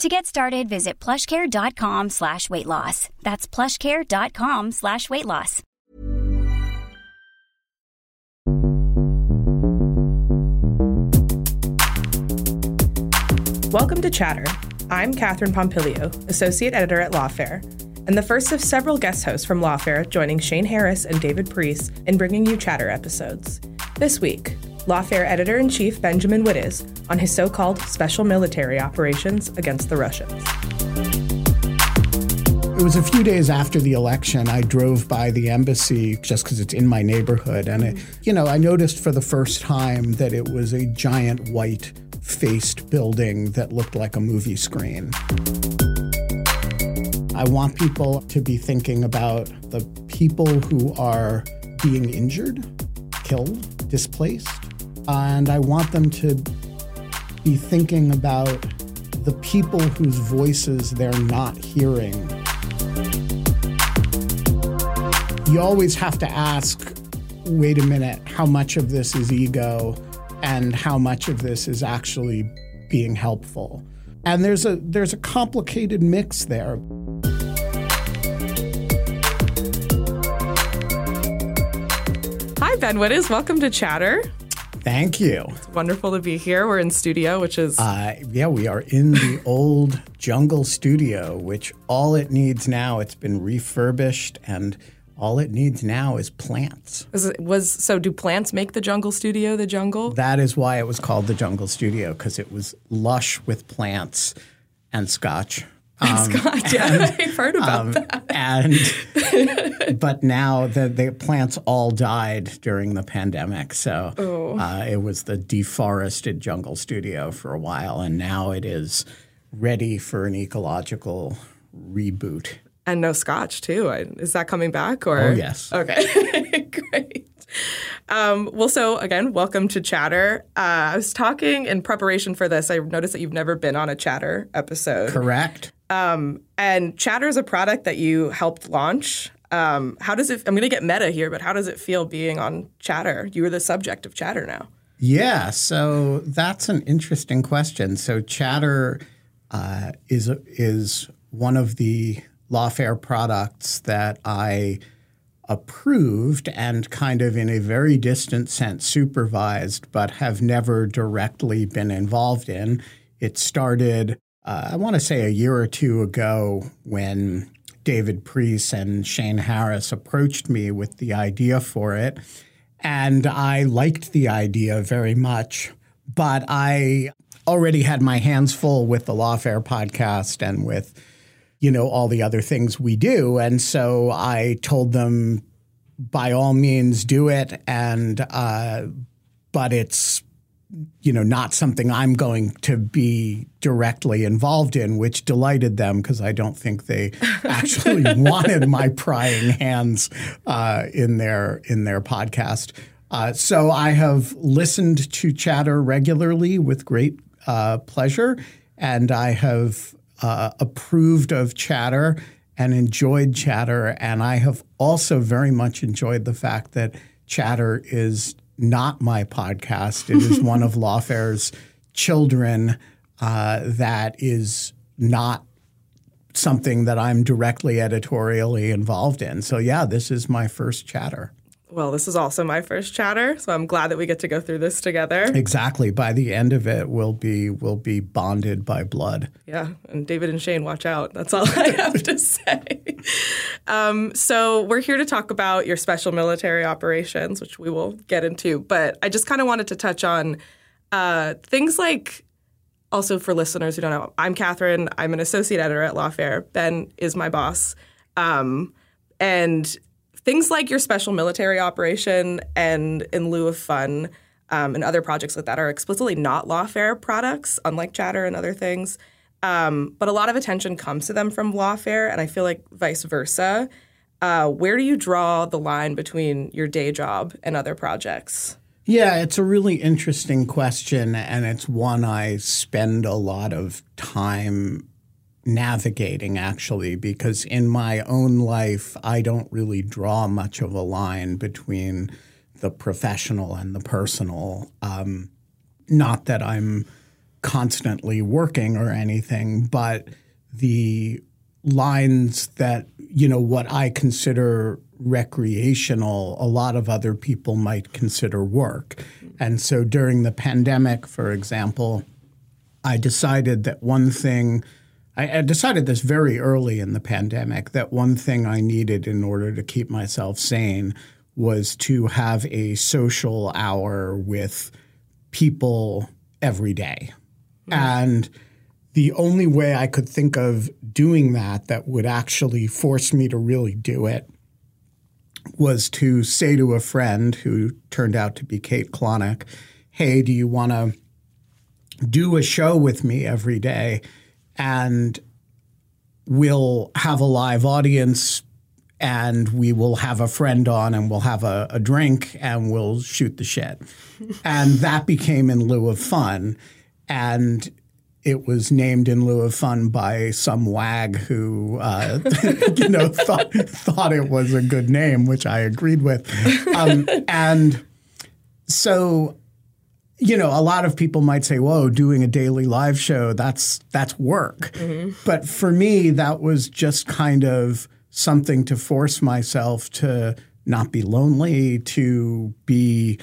To get started, visit plushcare.com slash weight loss. That's plushcare.com slash weight loss. Welcome to Chatter. I'm Katherine Pompilio, Associate Editor at Lawfare, and the first of several guest hosts from Lawfare joining Shane Harris and David Priess in bringing you Chatter episodes. This week, Lawfare Editor in Chief Benjamin Wittes on his so called special military operations against the Russians. It was a few days after the election. I drove by the embassy just because it's in my neighborhood. And, it, you know, I noticed for the first time that it was a giant white faced building that looked like a movie screen. I want people to be thinking about the people who are being injured, killed, displaced. And I want them to be thinking about the people whose voices they're not hearing. You always have to ask wait a minute, how much of this is ego and how much of this is actually being helpful? And there's a there's a complicated mix there. Hi, Ben Wittes. Welcome to Chatter. Thank you. It's wonderful to be here. We're in studio, which is. Uh, yeah, we are in the old jungle studio, which all it needs now, it's been refurbished, and all it needs now is plants. Was, was so? Do plants make the jungle studio the jungle? That is why it was called the jungle studio because it was lush with plants and scotch. Um, Scott, yeah, I've heard about um, that. And but now the, the plants all died during the pandemic, so oh. uh, it was the deforested jungle studio for a while, and now it is ready for an ecological reboot. And no scotch too. Is that coming back? Or oh yes, okay, great. Um, well, so again, welcome to Chatter. Uh, I was talking in preparation for this. I noticed that you've never been on a Chatter episode. Correct. Um, and Chatter is a product that you helped launch. Um, how does it? I'm going to get meta here, but how does it feel being on Chatter? You are the subject of Chatter now. Yeah, so that's an interesting question. So Chatter uh, is is one of the Lawfare products that I approved and kind of in a very distant sense supervised, but have never directly been involved in. It started uh, I want to say a year or two ago when David Priess and Shane Harris approached me with the idea for it. And I liked the idea very much, but I already had my hands full with the Lawfare podcast and with, you know, all the other things we do. And so I told them, by all means, do it. And, uh, but it's you know, not something I'm going to be directly involved in, which delighted them because I don't think they actually wanted my prying hands uh, in their in their podcast. Uh, so I have listened to Chatter regularly with great uh, pleasure, and I have uh, approved of Chatter and enjoyed Chatter, and I have also very much enjoyed the fact that Chatter is not my podcast. It is one of Lawfare's children uh, that is not something that I'm directly editorially involved in. So, yeah, this is my first chatter. Well, this is also my first chatter, so I'm glad that we get to go through this together. Exactly. By the end of it, we'll be we'll be bonded by blood. Yeah, and David and Shane, watch out. That's all I have to say. Um, so we're here to talk about your special military operations, which we will get into. But I just kind of wanted to touch on uh, things like, also for listeners who don't know, I'm Katherine. I'm an associate editor at Lawfare. Ben is my boss. Um, and things like your special military operation and in lieu of fun um, and other projects like that are explicitly not lawfare products, unlike Chatter and other things. Um, but a lot of attention comes to them from lawfare, and I feel like vice versa. Uh, where do you draw the line between your day job and other projects? Yeah, it's a really interesting question, and it's one I spend a lot of time navigating actually, because in my own life, I don't really draw much of a line between the professional and the personal. Um, not that I'm constantly working or anything, but the lines that, you know, what I consider recreational, a lot of other people might consider work. And so during the pandemic, for example, I decided that one thing, I, decided this very early in the pandemic, that one thing I needed in order to keep myself sane was to have a social hour with people every day. Mm. And the only way I could think of doing that that would actually force me to really do it was to say to a friend who turned out to be Kate Klonick, hey, do you want to do a show with me every day? And we'll have a live audience and we will have a friend on and we'll have a, a drink and we'll shoot the shit. and that became in lieu of fun. And it was named in lieu of fun by some wag who, uh, you know, thought thought it was a good name, which I agreed with. Um, and so, you know, a lot of people might say, "Whoa, doing a daily live show that's that's work." Mm-hmm. But for me, that was just kind of something to force myself to not be lonely, to be.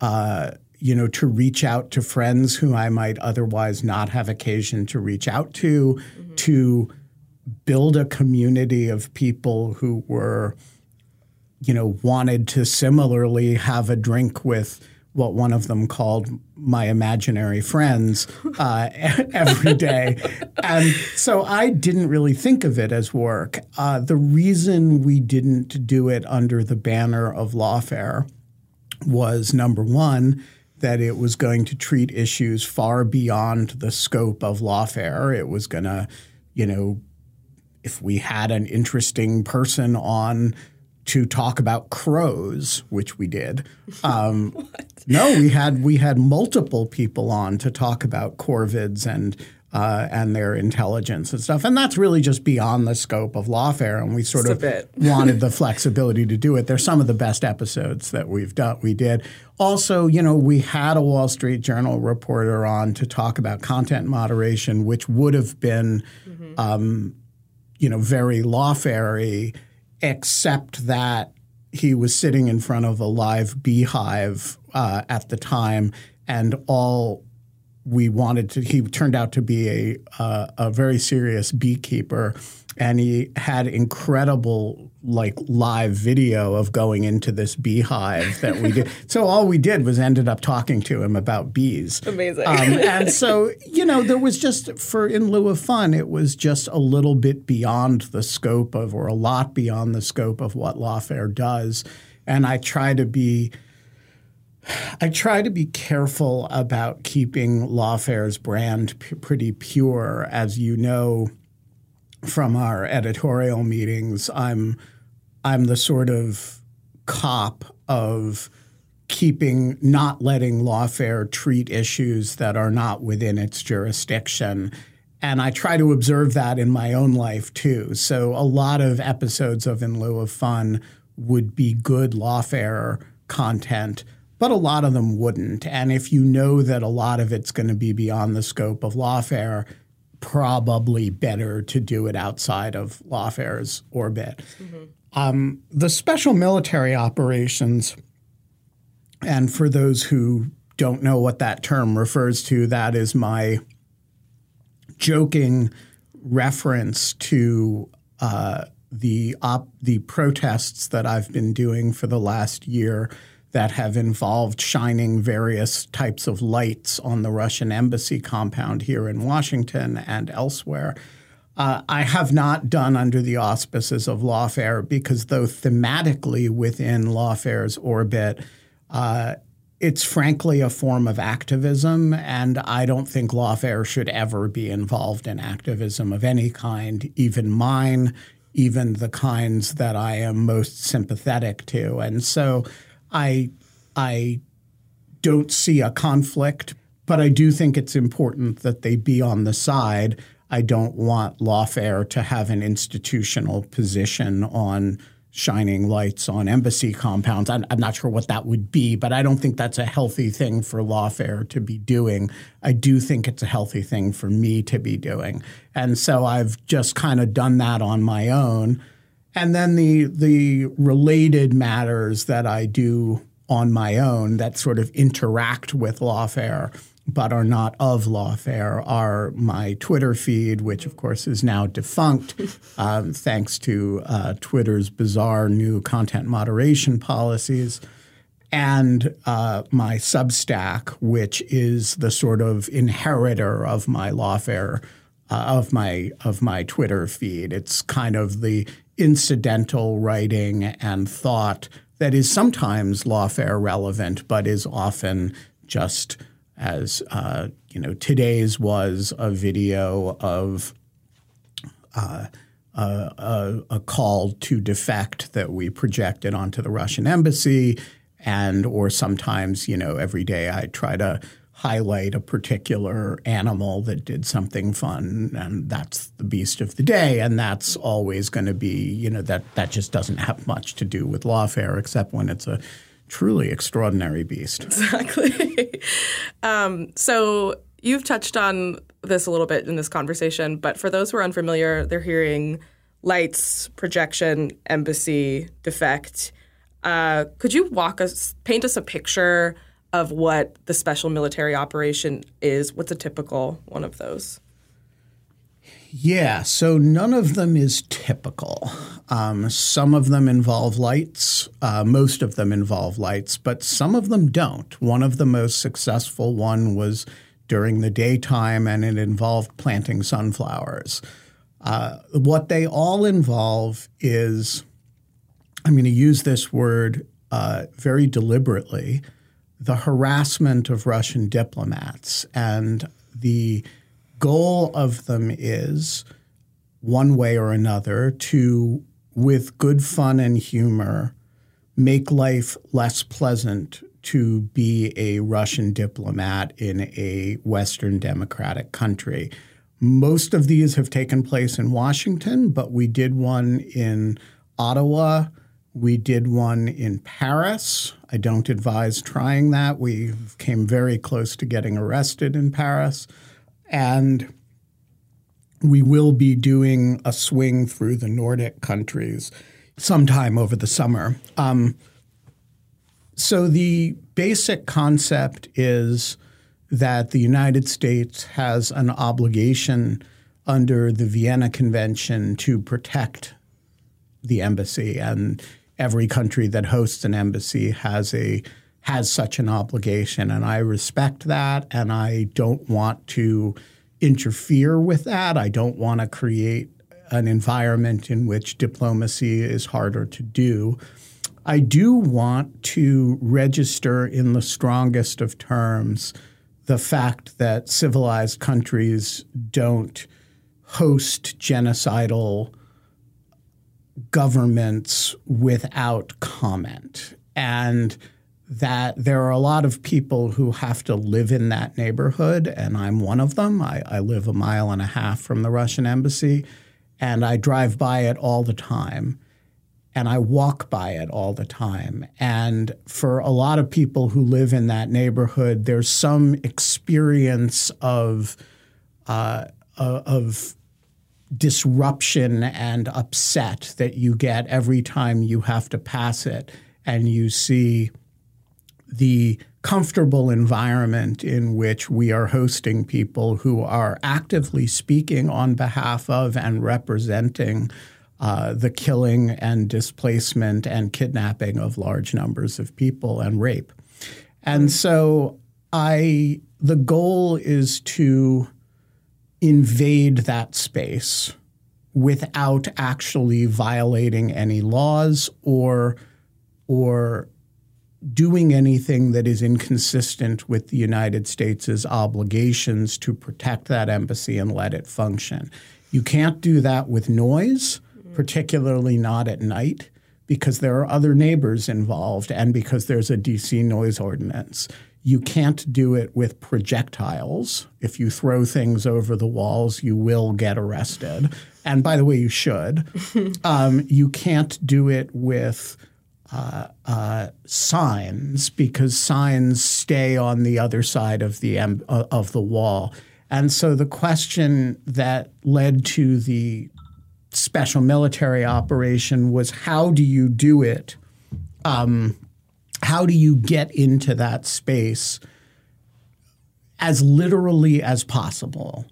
Uh, you know, to reach out to friends who I might otherwise not have occasion to reach out to, mm-hmm. to build a community of people who were, you know, wanted to similarly have a drink with what one of them called my imaginary friends uh, every day. and so I didn't really think of it as work. Uh, the reason we didn't do it under the banner of lawfare was number one, that it was going to treat issues far beyond the scope of lawfare. It was going to, you know, if we had an interesting person on to talk about crows, which we did. Um, no, we had we had multiple people on to talk about corvids and uh, and their intelligence and stuff. And that's really just beyond the scope of lawfare. And we sort just of wanted the flexibility to do it. They're some of the best episodes that we've done. We did. Also, you know, we had a Wall Street Journal reporter on to talk about content moderation, which would have been, mm-hmm. um, you know, very lawfare except that he was sitting in front of a live beehive uh, at the time, and all we wanted to. He turned out to be a uh, a very serious beekeeper, and he had incredible like live video of going into this beehive that we did. so all we did was ended up talking to him about bees. Amazing. Um, and so you know there was just for in lieu of fun, it was just a little bit beyond the scope of, or a lot beyond the scope of what lawfare does, and I try to be I try to be careful about keeping Lawfare's brand p- pretty pure. As you know from our editorial meetings, I'm I'm the sort of cop of keeping not letting lawfare treat issues that are not within its jurisdiction. And I try to observe that in my own life too. So a lot of episodes of In Lieu of Fun would be good lawfare content but a lot of them wouldn't. And if you know that a lot of it's going to be beyond the scope of lawfare, probably better to do it outside of lawfare's orbit. Mm-hmm. Um, the special military operations, and for those who don't know what that term refers to, that is my joking reference to uh, the op- the protests that I've been doing for the last year that have involved shining various types of lights on the Russian embassy compound here in Washington and elsewhere. Uh, I have not done under the auspices of Lawfare because, though thematically within Lawfare's orbit, uh, it's frankly a form of activism, and I don't think Lawfare should ever be involved in activism of any kind, even mine, even the kinds that I am most sympathetic to. And so I I don't see a conflict, but I do think it's important that they be on the side. I don't want lawfare to have an institutional position on shining lights on embassy compounds. I'm, I'm, not sure what that would be, but I don't think that's a healthy thing for lawfare to be doing. I do think it's a healthy thing for me to be doing. And so I've just kind of done that on my own. And then the the related matters that I do on my own that sort of interact with lawfare but are not of lawfare are my Twitter feed, which of course is now defunct um, thanks to uh, Twitter's bizarre new content moderation policies, and uh, my Substack, which is the sort of inheritor of my lawfare. Uh, of my of my Twitter feed, it's kind of the incidental writing and thought that is sometimes lawfare relevant, but is often just as uh, you know, today's was a video of uh, a, a, call to defect that we projected onto the Russian embassy, and or sometimes you know every day I try to highlight a particular animal that did something fun and that's the beast of the day and that's always going to be you know that that just doesn't have much to do with lawfare except when it's a truly extraordinary beast. Exactly. um, so you've touched on this a little bit in this conversation, but for those who are unfamiliar, they're hearing lights, projection, embassy, defect. Uh, could you walk us, paint us a picture of what the special military operation is? What's a typical one of those? Yeah, so none of them is typical. Um, some of them involve lights, uh, most of them involve lights, but some of them don't. One of the most successful one was during the daytime, and it involved planting sunflowers. Uh, what they all involve is, I'm going to use this word uh, very deliberately, the harassment of Russian diplomats and the goal of them is one way or another to, with good fun and humor, make life less pleasant to be a Russian diplomat in a Western democratic country. Most of these have taken place in Washington, but we did one in Ottawa. We did one in Paris. I don't advise trying that. We came very close to getting arrested in Paris. And we will be doing a swing through the Nordic countries sometime over the summer. Um, so the basic concept is that the United States has an obligation under the Vienna Convention to protect the embassy, and every country that hosts an embassy has a has such an obligation, and I respect that, and I don't want to interfere with that. I don't want to create an environment in which diplomacy is harder to do. I do want to register in the strongest of terms the fact that civilized countries don't host genocidal governments without comment. And that there are a lot of people who have to live in that neighborhood, and I'm one of them. I, I, live a mile and a half from the Russian embassy, and I drive by it all the time, and I walk by it all the time. And for a lot of people who live in that neighborhood, there's some experience of uh, of disruption and upset that you get every time you have to pass it, and you see the comfortable environment in which we are hosting people who are actively speaking on behalf of and representing uh, the killing and displacement and kidnapping of large numbers of people and rape. And so I the goal is to invade that space without actually violating any laws or or doing anything that is inconsistent with the United States' obligations to protect that embassy and let it function. You can't do that with noise, particularly not at night, because there are other neighbors involved and because there's a DC noise ordinance. You can't do it with projectiles. If you throw things over the walls, you will get arrested. And by the way, you should. um, you can't do it with uh, uh, signs because signs stay on the other side of the uh, of the wall. And so the question that led to the special military operation was how do you do it? Um, how do you get into that space as literally as possible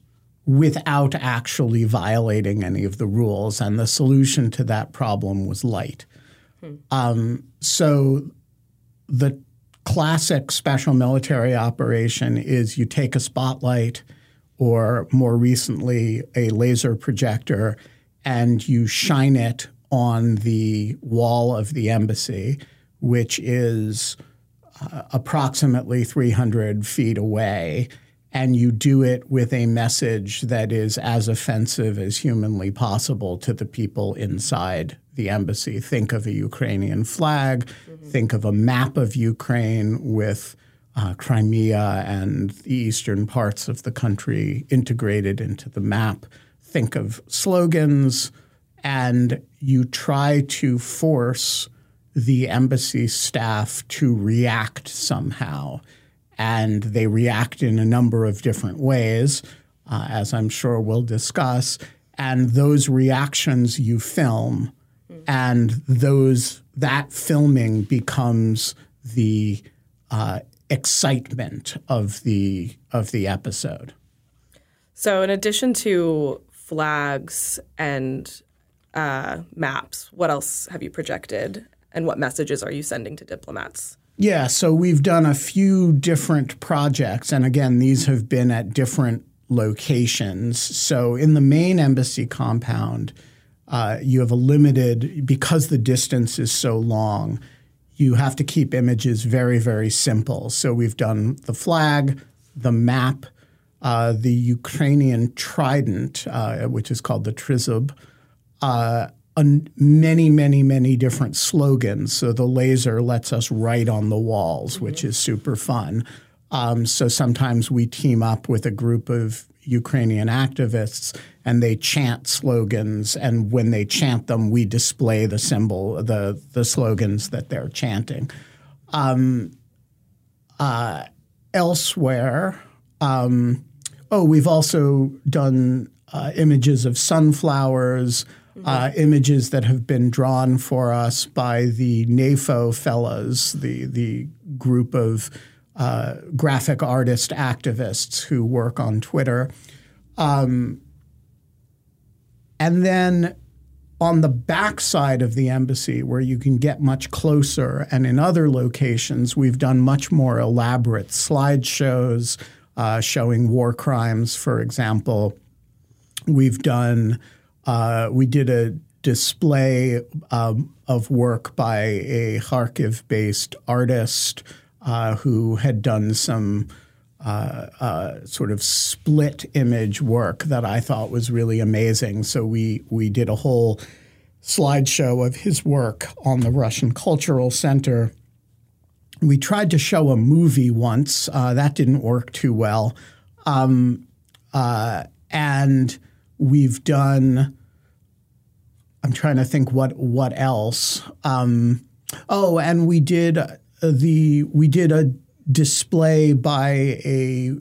without actually violating any of the rules? And the solution to that problem was light. Um, so the classic special military operation is you take a spotlight or more recently a laser projector and you shine it on the wall of the embassy, which is uh, approximately 300 feet away. And you do it with a message that is as offensive as humanly possible to the people inside the embassy. Think of a Ukrainian flag, mm-hmm. think of a map of Ukraine with uh, Crimea and the eastern parts of the country integrated into the map. Think of slogans, and you try to force the embassy staff to react somehow. And they react in a number of different ways, uh, as I'm sure we'll discuss. And those reactions you film and those that filming becomes the uh, excitement of the of the episode. So, in addition to flags and uh, maps, what else have you projected, and what messages are you sending to diplomats? Yeah, so we've done a few different projects, and again, these have been at different locations. So, in the main embassy compound uh, you have a limited because the distance is so long. You have to keep images very very simple. So we've done the flag, the map, uh, the Ukrainian trident, uh, which is called the trizub, uh, many, many, many different slogans. So the laser lets us write on the walls, mm-hmm. which is super fun. Um, so sometimes we team up with a group of Ukrainian activists and they chant slogans. And when they chant them, we display the symbol, the, the slogans that they're chanting. Um, uh, elsewhere, um, oh, we've also done uh, images of sunflowers. Mm-hmm. Uh, images that have been drawn for us by the NAFO fellows, the the group of uh, graphic artist activists who work on Twitter. Um, and then on the back side of the embassy, where you can get much closer, and in other locations, we've done much more elaborate slideshows uh, showing war crimes, for example. We've done, uh, we did a display um, of work by a Kharkiv based artist uh, who had done some uh, uh, sort of split image work that I thought was really amazing. So we we did a whole slideshow of his work on the Russian Cultural Center. We tried to show a movie once. Uh, that didn't work too well. Um, uh, and we've done. I'm trying to think what what else. Um, oh, and we did the we did a display by a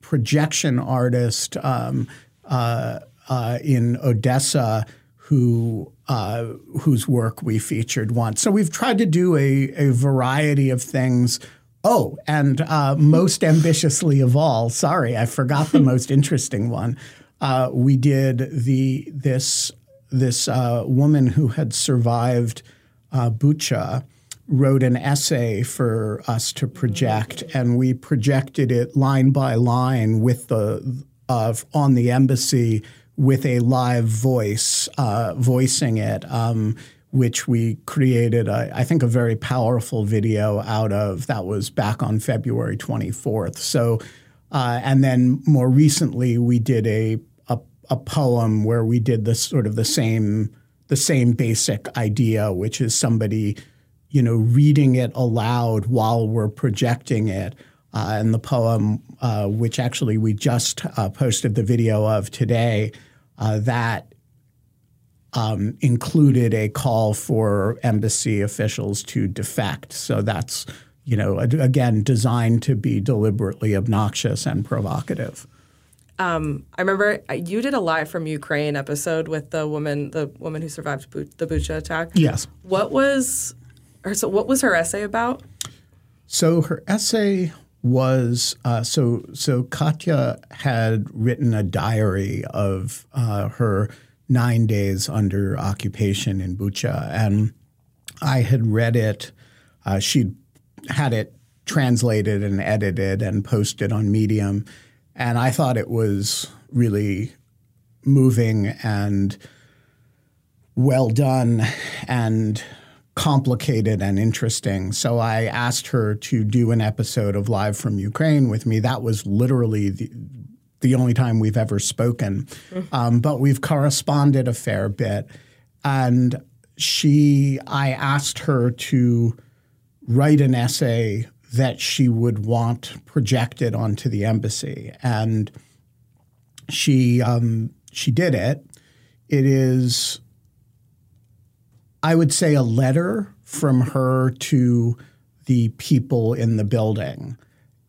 projection artist um, uh, uh, in Odessa who uh, whose work we featured once. So we've tried to do a, a variety of things. Oh, and uh, most ambitiously of all, sorry, I forgot the most interesting one. Uh, we did the this this uh, woman who had survived uh, Bucha wrote an essay for us to project, and we projected it line by line with the uh, on the embassy with a live voice uh, voicing it. Um, which we created, a, I think, a very powerful video out of. That was back on February 24th. So, uh, and then more recently, we did a, a, a poem where we did this sort of the same the same basic idea, which is somebody, you know, reading it aloud while we're projecting it. Uh, and the poem, uh, which actually we just uh, posted the video of today, uh, that um, included a call for embassy officials to defect. So that's, you know, again, designed to be deliberately obnoxious and provocative. Um, I remember uh, you did a live from Ukraine episode with the woman, the woman who survived the Bucha attack. Yes. What was, or so what was her essay about? So her essay was uh, so so Katya had written a diary of uh, her nine days under occupation in Bucha, and I had read it. Uh, she'd had it translated and edited and posted on Medium, and I thought it was really moving and well done and complicated and interesting. So I asked her to do an episode of Live from Ukraine with me. That was literally the, the only time we've ever spoken, mm-hmm. um, but we've corresponded a fair bit. And she, I asked her to write an essay that she would want projected onto the embassy, and she um, she did it. It is, I would say, a letter from her to the people in the building,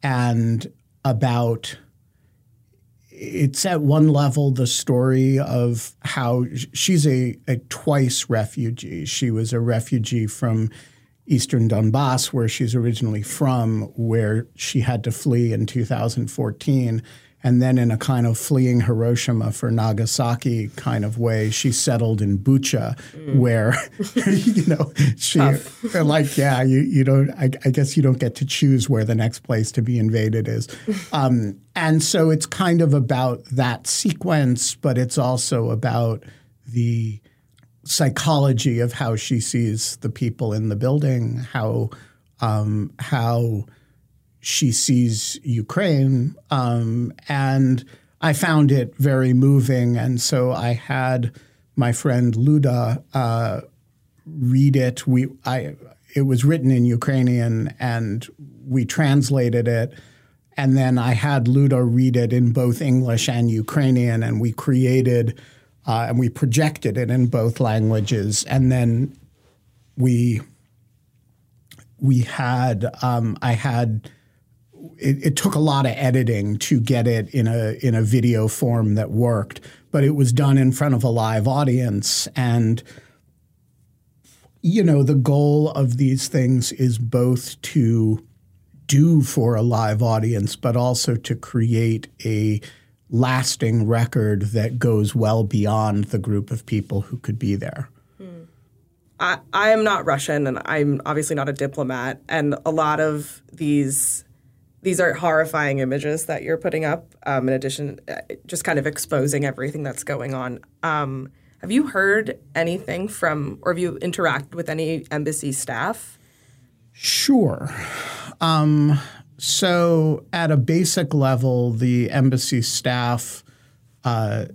and about it's at one level the story of how she's a, a twice refugee. She was a refugee from eastern Donbass, where she's originally from, where she had to flee in 2014 and then, in a kind of fleeing Hiroshima for Nagasaki kind of way, she settled in Bucha, mm. where, you know, she, like, yeah, you, you don't, I, I, guess you don't get to choose where the next place to be invaded is. Um, and so it's kind of about that sequence, but it's also about the psychology of how she sees the people in the building, how, um, how, she sees Ukraine. Um, and I found it very moving. And so I had my friend Luda uh, read it. We, I, it was written in Ukrainian and we translated it. And then I had Luda read it in both English and Ukrainian, and we created uh, and we projected it in both languages. And then we we had um, I had it, it, took a lot of editing to get it in a in a video form that worked, but it was done in front of a live audience and you know the goal of these things is both to do for a live audience but also to create a lasting record that goes well beyond the group of people who could be there. Hmm. I, I am not Russian and I'm obviously not a diplomat and a lot of these these are horrifying images that you're putting up. Um, in addition, uh, just kind of exposing everything that's going on. Um, have you heard anything from, or have you interacted with any embassy staff? Sure. Um, so, at a basic level, the embassy staff uh,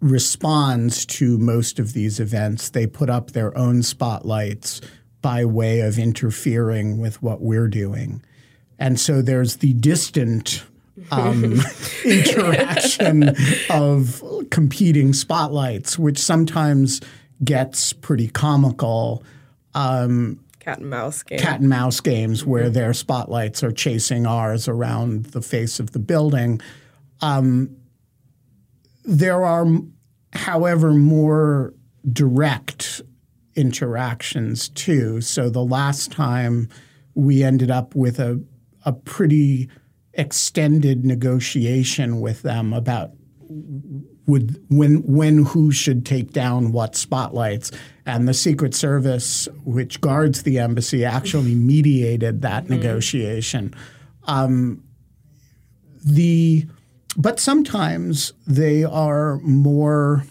responds to most of these events. They put up their own spotlights by way of interfering with what we're doing. And so there's the distant um, interaction of competing spotlights, which sometimes gets pretty comical. Um, cat and mouse games. Cat and mouse games where their spotlights are chasing ours around the face of the building. Um, there are, however, more direct interactions too. So the last time we ended up with a a pretty extended negotiation with them about would when when who should take down what spotlights. And the secret service which guards the embassy actually mediated that mm-hmm. negotiation. Um, the but sometimes they are more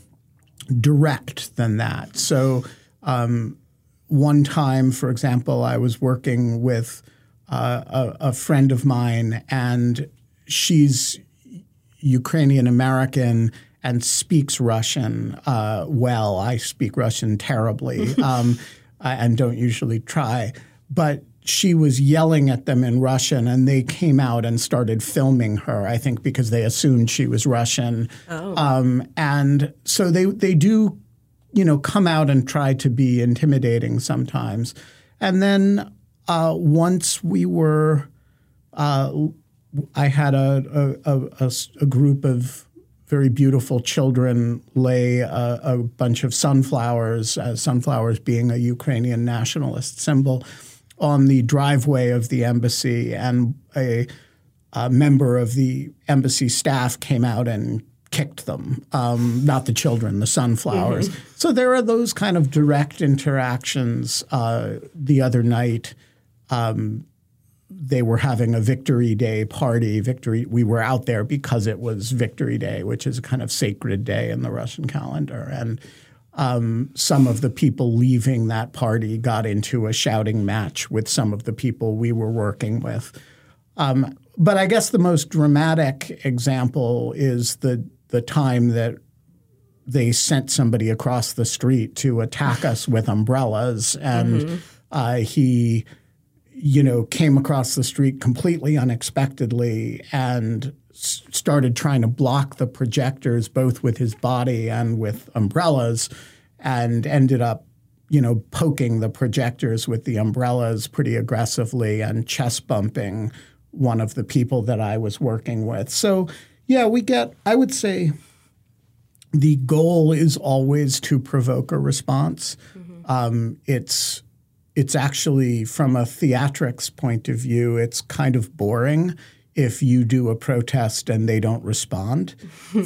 direct than that. So um, one time for example i was working with uh, a, a friend of mine and she's Ukrainian American and speaks Russian uh, well. I speak Russian terribly um, and don't usually try. But she was yelling at them in Russian, and they came out and started filming her. I think because they assumed she was Russian, oh. um, and so they they do, you know, come out and try to be intimidating sometimes. And then uh, once we were, uh, I had a a, a a, group of very beautiful children lay a, a bunch of sunflowers, uh, sunflowers being a Ukrainian nationalist symbol, on the driveway of the embassy, and a, a member of the embassy staff came out and kicked them, um, not the children, the sunflowers. Mm-hmm. So there are those kind of direct interactions. Uh, the other night, um, they were having a Victory Day party. Victory, we were out there because it was Victory Day, which is a kind of sacred day in the Russian calendar. And um, some of the people leaving that party got into a shouting match with some of the people we were working with. Um, but I guess the most dramatic example is the the time that they sent somebody across the street to attack us with umbrellas, and mm-hmm. uh, he you know, came across the street completely unexpectedly and s- started trying to block the projectors both with his body and with umbrellas and ended up, you know, poking the projectors with the umbrellas pretty aggressively and chest bumping one of the people that I was working with. So, yeah, we get, I would say, the goal is always to provoke a response. Mm-hmm. Um, it's it's actually from a theatrics point of view, it's kind of boring if you do a protest and they don't respond.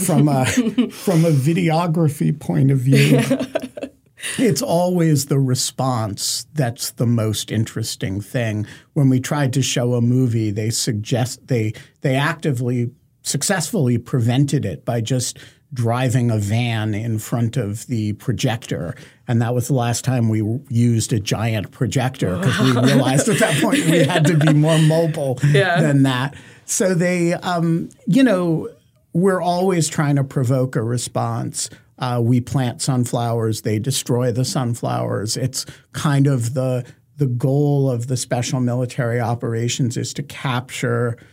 from a from a videography point of view, it's always the response that's the most interesting thing. When we tried to show a movie, they suggest they they actively successfully prevented it by just driving a van in front of the projector. And that was the last time we used a giant projector because we realized at that point we had to be more mobile yeah. than that. So they, um, you know, we're always trying to provoke a response. Uh, we plant sunflowers, they destroy the sunflowers. It's kind of the the goal of the special military operations is to capture –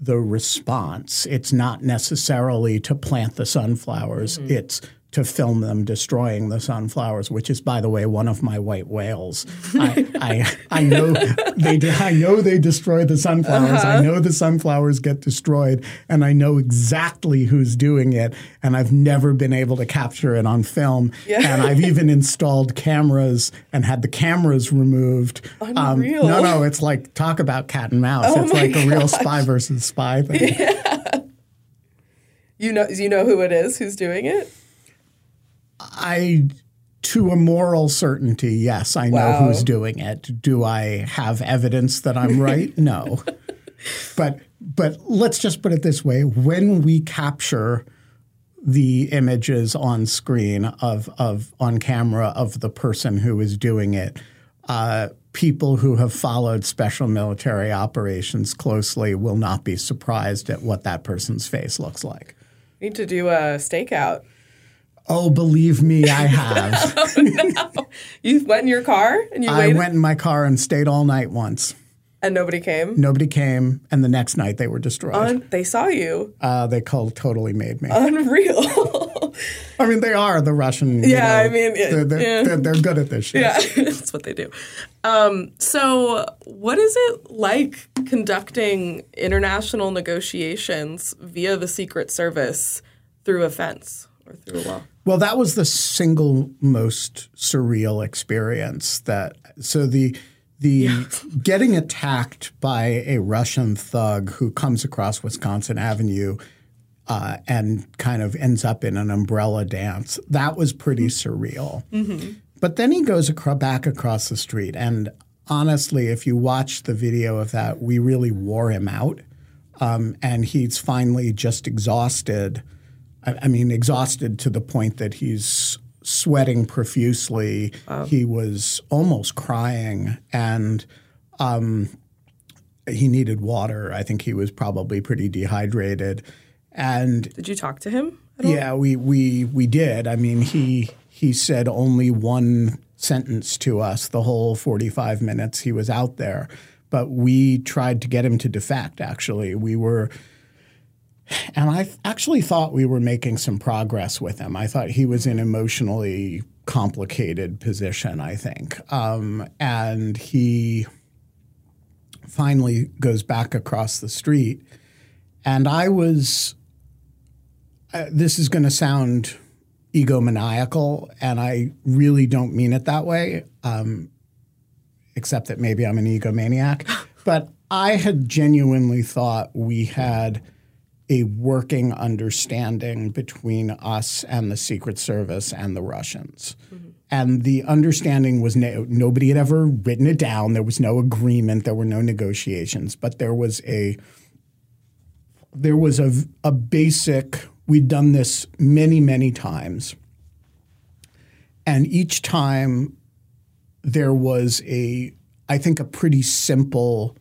the response. It's not necessarily to plant the sunflowers. Mm-hmm. It's to film them destroying the sunflowers, which is, by the way, one of my white whales. I, I, I know they I know they destroy the sunflowers. Uh-huh. I know the sunflowers get destroyed, and I know exactly who's doing it. And I've never been able to capture it on film. Yeah. And I've even installed cameras and had the cameras removed. Unreal. Um, no, no, it's like talk about cat and mouse. Oh it's like gosh. a real spy versus spy thing. Yeah. You know, you know who it is who's doing it. I to a moral certainty, yes, I know who's doing it. Do I have evidence that I'm right? no. But but let's just put it this way, when we capture the images on screen of of on camera of the person who is doing it, uh, people who have followed special military operations closely will not be surprised at what that person's face looks like. Need to do a stakeout. Oh, believe me, I have. oh, no. You went in your car and you I waited? went in my car and stayed all night once. And nobody came? Nobody came, and the next night they were destroyed. Un- they saw you. Uh, they called, totally made me. Unreal. I mean, they are the Russian. Yeah, know, I mean, they're, they're, yeah. they're, they're, good at this shit. Yeah, that's what they do. Um, so, what is it like conducting international negotiations via the Secret Service through a fence or through a wall? Well, that was the single most surreal experience. That so the the getting attacked by a Russian thug who comes across Wisconsin Avenue uh, and kind of ends up in an umbrella dance. That was pretty surreal. But then he goes acro- back across the street, and honestly, if you watch the video of that, we really wore him out, um, and he's finally just exhausted. I, I mean, exhausted to the point that he's sweating profusely. He was almost crying, and um, he needed water. I think he was probably pretty dehydrated, and Did you talk to him? at all? yeah, we we we did. I mean, he he said only one sentence to us the whole 45 minutes he was out there. But we tried to get him to defect actually. We were and I actually thought we were making some progress with him. I thought he was in an emotionally complicated position, I think. Um, and he finally goes back across the street. And I was uh, this is going to sound egomaniacal, and I really don't mean it that way, um, except that maybe I'm an egomaniac. but I had genuinely thought we had a working understanding between us and the Secret Service and the Russians. Mm-hmm. And the understanding was no, nobody had ever written it down. There was no agreement. There were no negotiations. But there was a there was a, a basic, we'd done this many, many times. And each time there was a, I think, a pretty simple,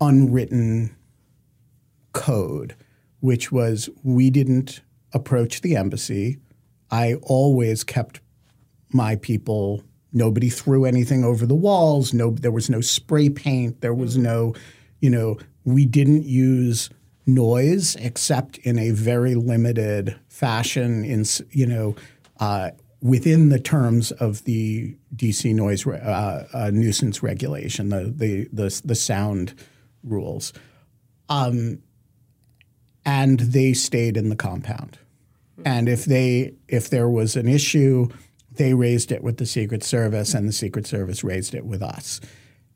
unwritten code, which was we didn't approach the embassy. I always kept my people. Nobody threw anything over the walls. No, there was no spray paint. There was no, you know, we didn't use noise except in a very limited fashion. In you know, uh, within the terms of the DC noise uh, uh, nuisance regulation, the the the, the sound rules, um, and they stayed in the compound. And if they if there was an issue, they raised it with the Secret Service, and the Secret Service raised it with us.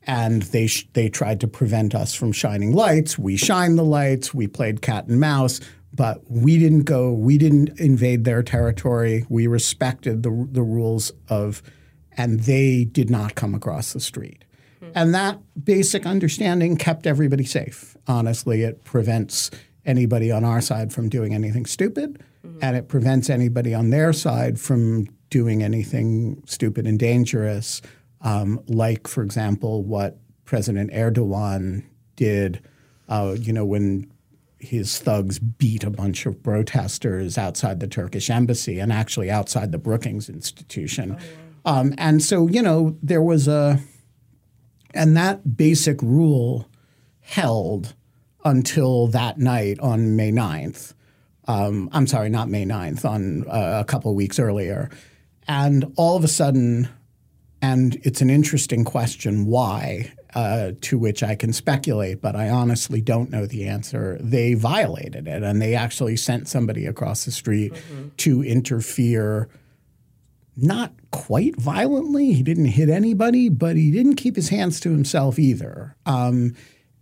And they sh- they tried to prevent us from shining lights. We shined the lights. We played cat and mouse, but we didn't go. We didn't invade their territory. We respected the the rules of, and they did not come across the street. And that basic understanding kept everybody safe. Honestly, it prevents anybody on our side from doing anything stupid, and it prevents anybody on their side from doing anything stupid and dangerous, um, like, for example, what President Erdogan did. Uh, you know, when his thugs beat a bunch of protesters outside the Turkish embassy and actually outside the Brookings Institution. um, and so, you know, there was a and that basic rule held until that night on May 9th. Um, I'm sorry, not May 9th, on uh, a couple of weeks earlier. And all of a sudden, and it's an interesting question why, uh, to which I can speculate, but I honestly don't know the answer. They violated it and they actually sent somebody across the street to interfere not quite violently. He didn't hit anybody, but he didn't keep his hands to himself either. Um,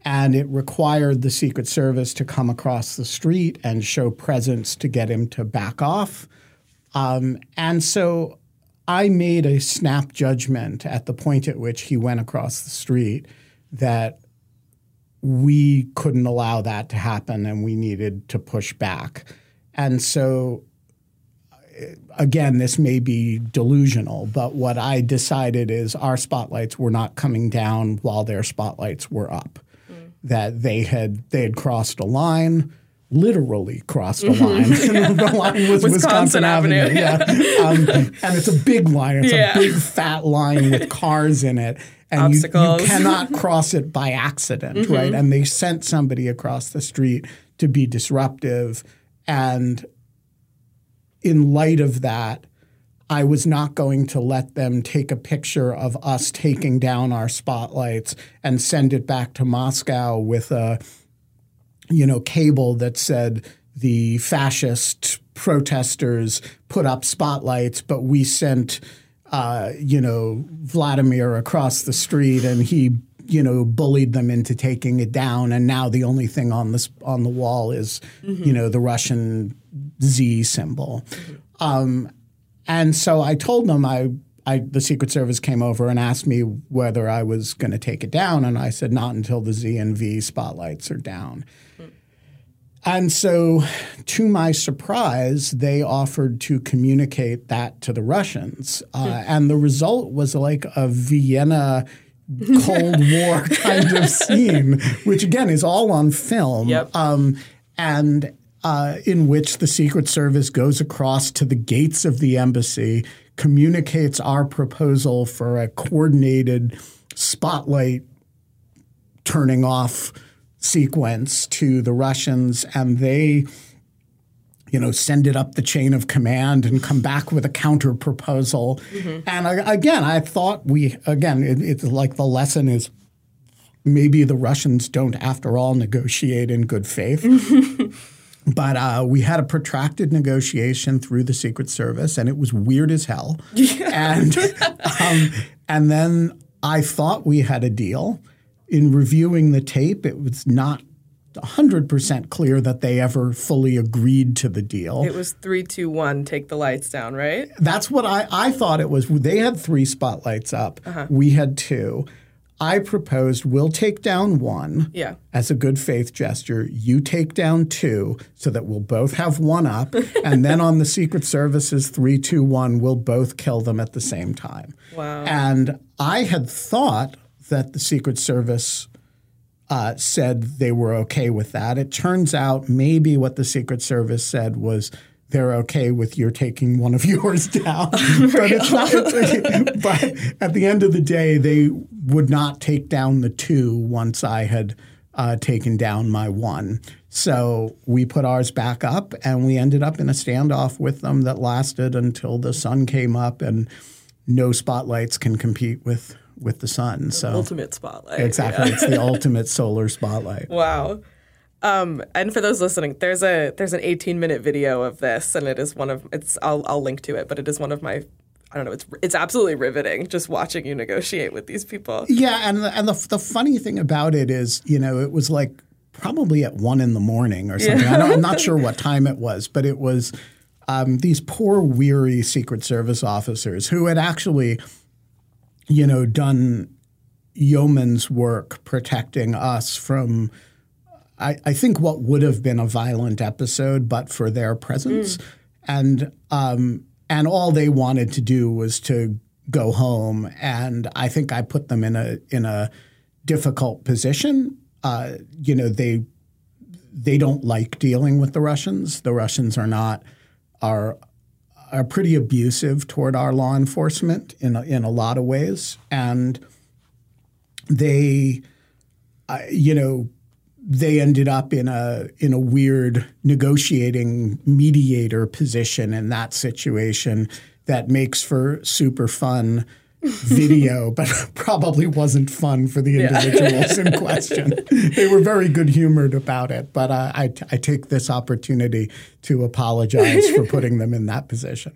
and it required the Secret Service to come across the street and show presence to get him to back off. Um, and so I made a snap judgment at the point at which he went across the street that we couldn't allow that to happen and we needed to push back. And so again, this may be delusional, but what I decided is our spotlights were not coming down while their spotlights were up. That they had they had crossed a line, literally crossed a line. the line was Wisconsin, Wisconsin Avenue. Avenue, Yeah, um, and it's a big line. It's Yeah. a big fat line with cars in it. And you, you cannot cross it by accident, right? And they sent somebody across the street to be disruptive. And in light of that, I was not going to let them take a picture of us taking down our spotlights and send it back to Moscow with a you know cable that said the fascist protesters put up spotlights, but we sent uh, you know Vladimir across the street and he you know, bullied them into taking it down, and now the only thing on this on the wall is, mm-hmm. you know, the Russian Z symbol. Mm-hmm. Um, and so I told them I, I, the Secret Service came over and asked me whether I was going to take it down, and I said not until the Z and V spotlights are down. Mm. And so, to my surprise, they offered to communicate that to the Russians. Uh, mm. And the result was like a Vienna Cold War kind of scene, which again is all on film. Yep. Um, and uh, in which the Secret Service goes across to the gates of the embassy, communicates our proposal for a coordinated spotlight turning off sequence to the Russians, and they you know, send it up the chain of command and come back with a counter proposal. Mm-hmm. And I, again, I thought we, again, it, it's like the lesson is maybe the Russians don't, after all, negotiate in good faith. but uh, we had a protracted negotiation through the Secret Service, and it was weird as hell. and um, and then I thought we had a deal. In reviewing the tape, it was not 100% clear that they ever fully agreed to the deal. It was 321 take the lights down, right? That's what I, I thought it was. They had three spotlights up. Uh-huh. We had two. I proposed we'll take down one yeah. as a good faith gesture. You take down two so that we'll both have one up. and then on the Secret Service's 321, we'll both kill them at the same time. Wow. And I had thought that the Secret Service uh, said they were okay with that. It turns out maybe what the Secret Service said was they're okay with your taking one of yours down. but, it's not, it's, but at the end of the day, they would not take down the two once I had uh, taken down my one. So we put ours back up and we ended up in a standoff with them that lasted until the sun came up and no spotlights can compete with with the sun. The so ultimate spotlight. Exactly, yeah. it's the ultimate solar spotlight. Wow. Um, and for those listening, there's a there's an 18 minute video of this, and it is one of it's I'll I'll link to it, but it is one of my I don't know. It's it's absolutely riveting just watching you negotiate with these people. Yeah, and the, and the the funny thing about it is, you know, it was like probably at one in the morning or something. Yeah. I am not sure what time it was, but it was um, these poor weary Secret Service officers who had actually you know, done yeoman's work protecting us from, I, I, think, what would have been a violent episode, but for their presence. Mm. And um, and all they wanted to do was to go home. And I think I put them in a in a difficult position. Uh, you know, they they don't like dealing with the Russians. The Russians are not are are pretty abusive toward our law enforcement in a, in a lot of ways, and they, uh, you know, they ended up in a in a weird negotiating mediator position in that situation that makes for super fun video, but probably wasn't fun for the individuals yeah. in question. They were very good humored about it, but uh, I, I take this opportunity to apologize for putting them in that position.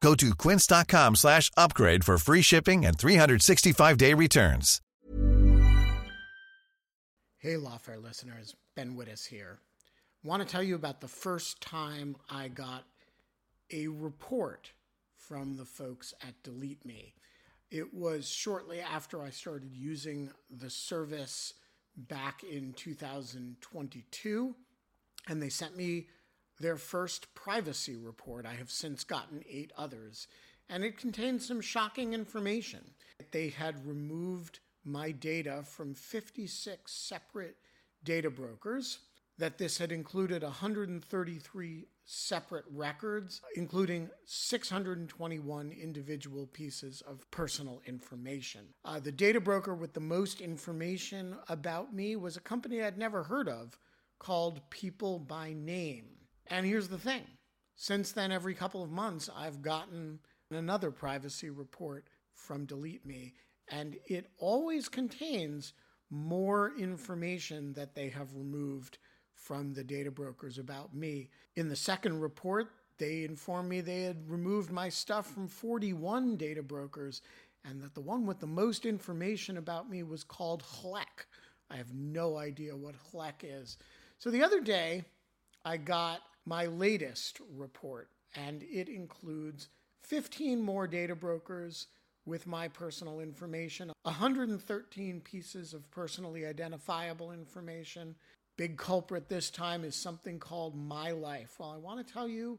Go to quince.com slash upgrade for free shipping and 365-day returns. Hey, Lawfare listeners, Ben Wittes here. Want to tell you about the first time I got a report from the folks at Delete Me. It was shortly after I started using the service back in 2022, and they sent me their first privacy report. I have since gotten eight others, and it contained some shocking information. They had removed my data from 56 separate data brokers, that this had included 133 separate records, including 621 individual pieces of personal information. Uh, the data broker with the most information about me was a company I'd never heard of called People by Name. And here's the thing since then, every couple of months, I've gotten another privacy report from Delete Me, and it always contains more information that they have removed from the data brokers about me. In the second report, they informed me they had removed my stuff from 41 data brokers and that the one with the most information about me was called HLEC. I have no idea what HLEC is. So the other day, I got my latest report, and it includes 15 more data brokers with my personal information, 113 pieces of personally identifiable information. Big culprit this time is something called My Life. Well, I want to tell you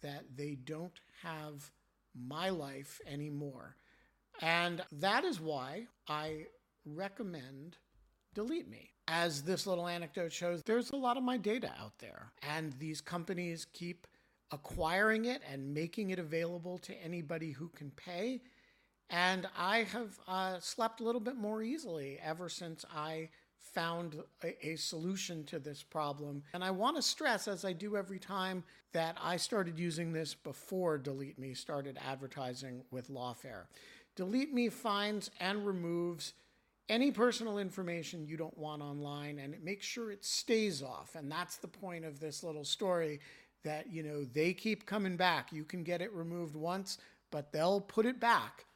that they don't have My Life anymore. And that is why I recommend Delete Me. As this little anecdote shows, there's a lot of my data out there, and these companies keep acquiring it and making it available to anybody who can pay. And I have uh, slept a little bit more easily ever since I found a, a, solution to this problem. And I want to stress, as I do every time, that I started using this before Delete Me started advertising with Lawfare. Delete Me finds and removes any personal information you don't want online and make sure it stays off. And that's the point of this little story that, you know, they keep coming back. You can get it removed once, but they'll put it back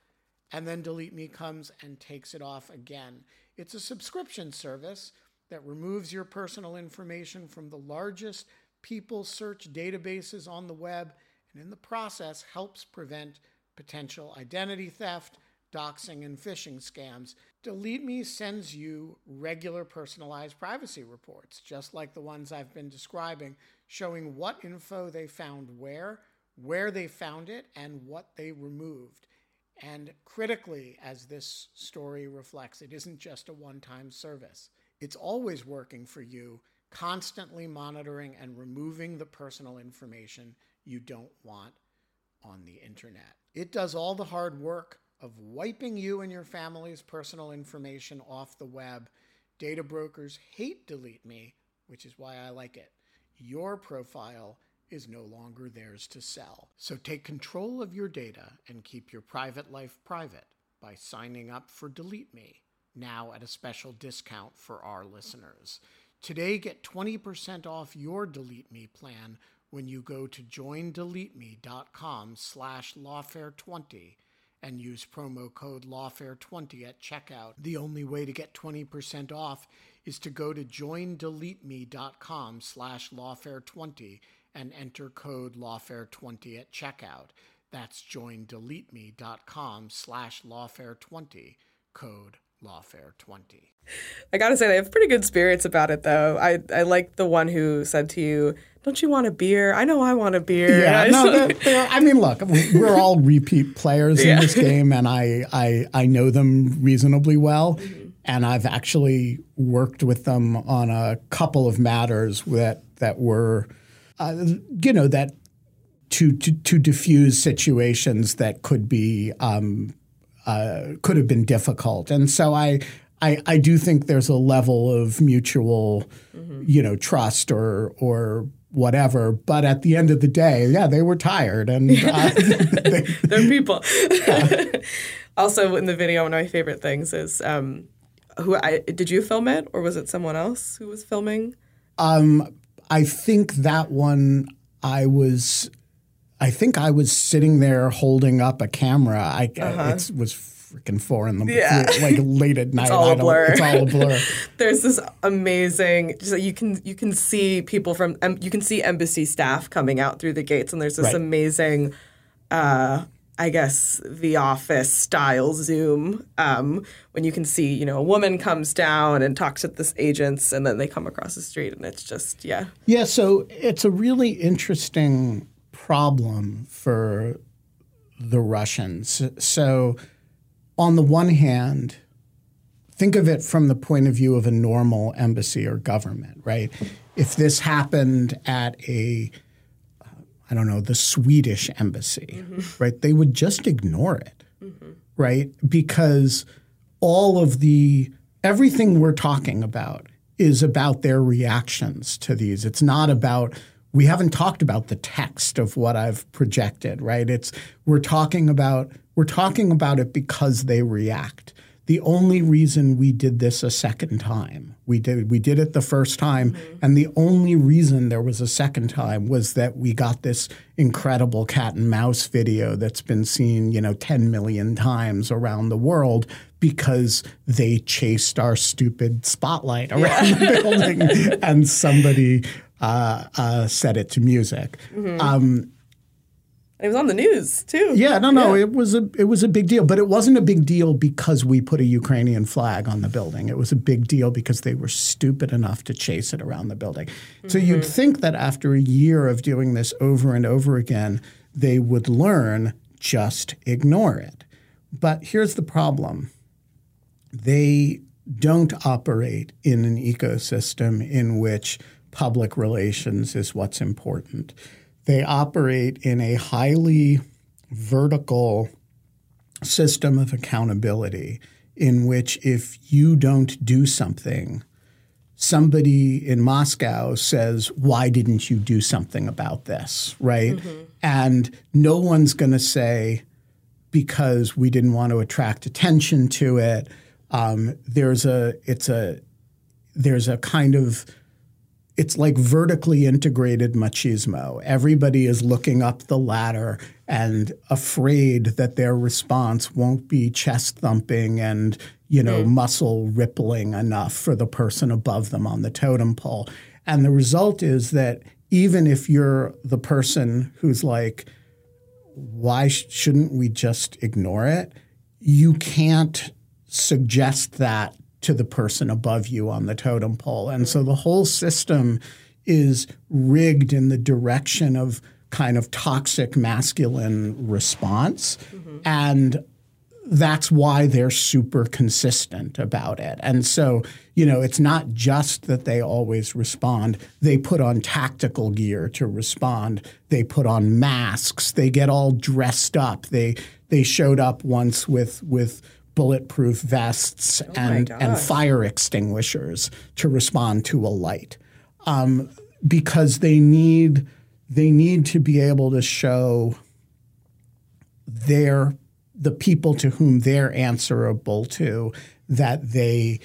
and then Delete Me comes and takes it off again. It's a subscription service that removes your personal information from the largest people search databases on the web and in the process helps prevent potential identity theft, doxing, and phishing scams. Delete Me sends you regular personalized privacy reports, just like the ones I've been describing, showing what info they found where, where they found it, and what they removed. And critically, as this story reflects, it isn't just a one time service. It's always working for you, constantly monitoring and removing the personal information you don't want on the internet. It does all the hard work of wiping you and your family's personal information off the web. Data brokers hate Delete Me, which is why I like it. Your profile is no longer theirs to sell. So take control of your data and keep your private life private by signing up for Delete Me, now at a special discount for our listeners. Today, get 20% off your Delete Me plan when you go to joindeleteme.com slash lawfare20 and use promo code lawfare20 at checkout. The only way to get 20% off is to go to joindeleteme.com slash lawfare20 and enter code lawfare20 at checkout. That's joindeleteme.com slash lawfare20, code lawfare20. I gotta say, they have pretty good spirits about it, though. I, I like the one who said to you, Don't you want a beer? I know I want a beer. Yeah, no, they're, they're, I mean, look, we're all repeat players yeah. in this game, and I, I, I know them reasonably well. Mm-hmm. And I've actually worked with them on a couple of matters that, that were uh, you know that to, to to diffuse situations that could be um, uh, could have been difficult, and so I. I, I do think there's a level of mutual, mm-hmm. you know, trust or or whatever. But at the end of the day, yeah, they were tired and uh, they, they're people. Yeah. also, in the video, one of my favorite things is um, who I did you film it or was it someone else who was filming? Um, I think that one I was I think I was sitting there holding up a camera. I uh-huh. it was freaking four in the yeah. like late at night. it's all a blur. It's all a blur. There's this amazing. Just you can you can see people from um, you can see embassy staff coming out through the gates, and there's this right. amazing. Uh, I guess the office style Zoom um, when you can see, you know, a woman comes down and talks with this agents and then they come across the street and it's just, yeah. Yeah, so it's a really interesting problem for the Russians. So, on the one hand, think of it from the point of view of a normal embassy or government, right? If this happened at a I don't know, the Swedish embassy, mm-hmm. right? They would just ignore it, mm-hmm. right? Because all of the everything we're talking about is about their reactions to these. It's not about we haven't talked about the text of what I've projected, right? It's we're talking about we're talking about it because they react the only reason we did this a second time, we did we did it the first time, mm-hmm. and the only reason there was a second time was that we got this incredible cat and mouse video that's been seen, you know, 10 million times around the world because they chased our stupid spotlight around yeah. the building and somebody uh, uh, set it to music. Mm-hmm. Um, it was on the news too. Yeah, no, no, yeah. it was a it was a big deal, but it wasn't a big deal because we put a Ukrainian flag on the building. It was a big deal because they were stupid enough to chase it around the building. Mm-hmm. So you'd think that after a year of doing this over and over again, they would learn just ignore it. But here's the problem. They don't operate in an ecosystem in which public relations is what's important. They operate in a highly vertical system of accountability in which if you don't do something, somebody in Moscow says, Why didn't you do something about this? Right? Mm-hmm. And no one's going to say, Because we didn't want to attract attention to it. Um, there's a, it's a, there's a kind of it's like vertically integrated machismo. Everybody is looking up the ladder and afraid that their response won't be chest thumping and you know mm. muscle rippling enough for the person above them on the totem pole. And the result is that even if you're the person who's like, why sh- shouldn't we just ignore it? You can't suggest that to the person above you on the totem pole. And so the whole system is rigged in the direction of kind of toxic masculine response. Mm-hmm. And that's why they're super consistent about it. And so, you know, it's not just that they always respond. They put on tactical gear to respond. They put on masks. They get all dressed up. They they showed up once with with bulletproof vests oh and, and fire extinguishers to respond to a light. Um, because they need they need to be able to show their the people to whom they're answerable to that they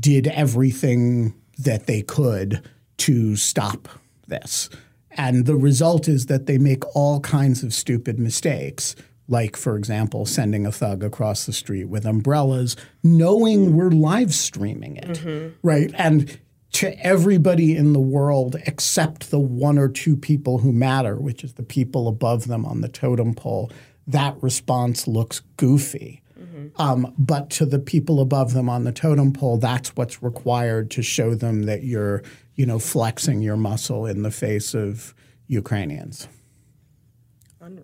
did everything that they could to stop this. And the result is that they make all kinds of stupid mistakes like, for example, sending a thug across the street with umbrellas, knowing we're live streaming it, mm-hmm. right? And to everybody in the world except the one or two people who matter, which is the people above them on the totem pole, that response looks goofy. Mm-hmm. Um, but to the people above them on the totem pole, that's what's required to show them that you're, you know, flexing your muscle in the face of Ukrainians.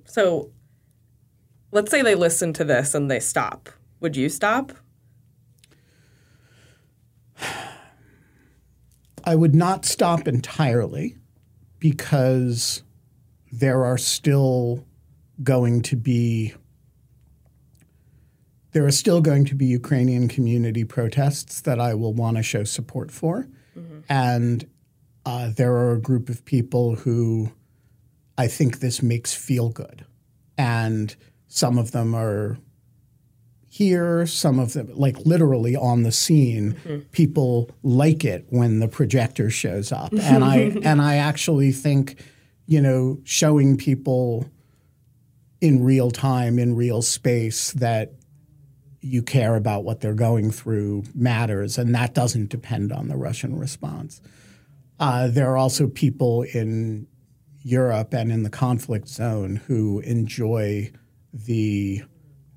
So let's say they listen to this and they stop. Would you stop? I would not stop entirely because there are still going to be there are still going to be Ukrainian community protests that I will want to show support for, mm-hmm. and uh, there are a group of people who I think this makes feel good, and some of them are here, some of them, like literally on the scene, mm-hmm. people like it when the projector shows up. and I and I actually think, you know, showing people in real time, in real space that you care about what they're going through matters, and that doesn't depend on the Russian response. Uh, there are also people in Europe and in the conflict zone who enjoy the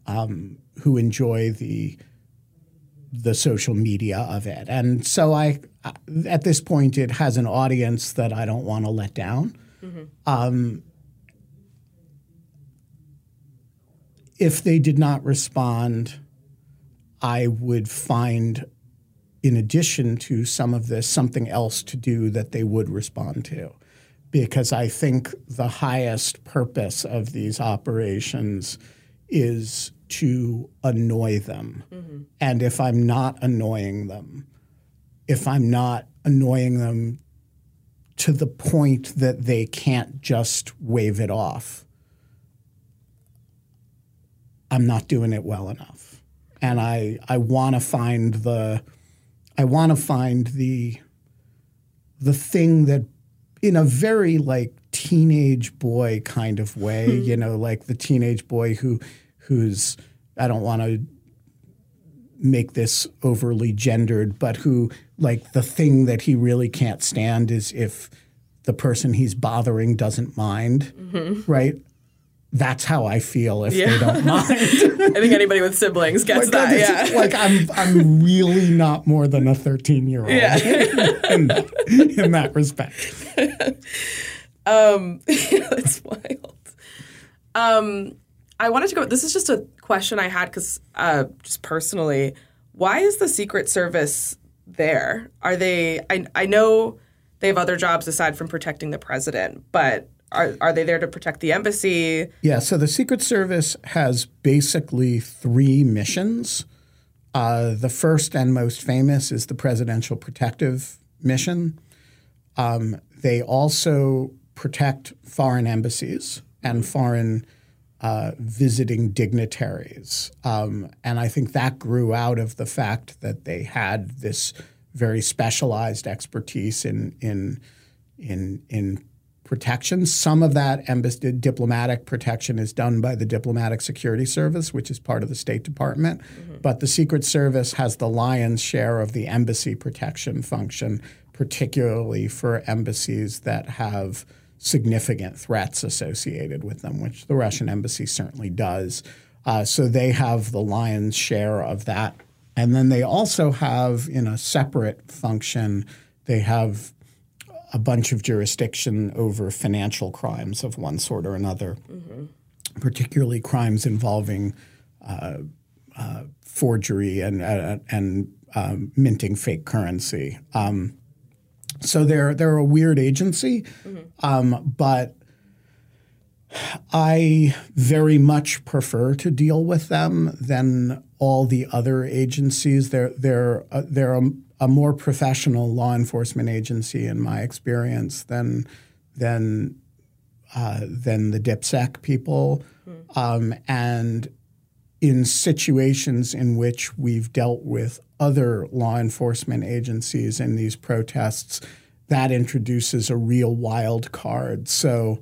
um, who enjoy the the social media of it. And so I, at this point, it has an audience that I don't want to let down. Um, if they did not respond, I would find, in addition to some of this, something else to do that they would respond to. Because I think the highest purpose of these operations is to annoy them. Mm-hmm. And if I'm not annoying them, if I'm not annoying them to the point that they can't just wave it off, I'm not doing it well enough. And I I want to find the I want to find the the thing that in a very like teenage boy kind of way, hmm. you know, like the teenage boy who who's I don't want to make this overly gendered, but who like the thing that he really can't stand is if the person he's bothering doesn't mind, mm-hmm. right? That's how I feel if they don't mind. I think anybody with siblings gets Like, that. it's- Yeah. like I'm I'm really not more than a 13 year old Yeah. in, that, in that respect. Um, that's wild. Um, I wanted to go. This is just a question I had because, uh, just personally, why is the Secret Service there? Are they? I I know they have other jobs aside from protecting the president, but are are they there to protect the embassy? Yeah, so the Secret Service has basically three missions. Uh, the first and most famous is the Presidential Protective Mission. Um, they also protect foreign embassies and foreign uh, visiting dignitaries. Um, and I think that grew out of the fact that they had this very specialized expertise in in in in protection. Some of that embassy diplomatic protection is done by the Diplomatic Security Service, which is part of the State Department. But the Secret Service has the lion's share of the embassy protection function, particularly for embassies that have significant threats associated with them, which the Russian embassy certainly does. Uh, so they have the lion's share of that. And then they also have, in a separate function, they have a bunch of jurisdiction over financial crimes of one sort or another, particularly crimes involving uh, uh, forgery and uh, and um, minting fake currency. Um, so they're they're a weird agency, um, but I very much prefer to deal with them than all the other agencies. They're they're uh, they're a, more professional law enforcement agency in my experience than than uh, than the DipSec people, um, and in situations in which we've dealt with other law enforcement agencies in these protests, that introduces a real wild card. So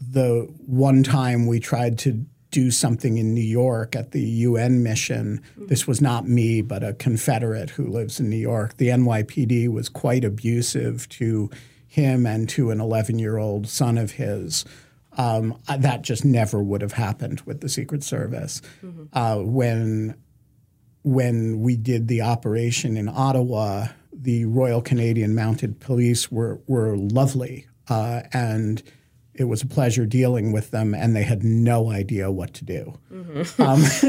the one time we tried to do something in New York at the UN mission, this was not me, but a Confederate who lives in New York. The NYPD was quite abusive to him and to an 11 year old son of his. Um, that just never would have happened with the Secret Service. Uh, when when we did the operation in Ottawa, the Royal Canadian Mounted Police were were lovely, uh, and it was a pleasure dealing with them. And they had no idea what to do. Um,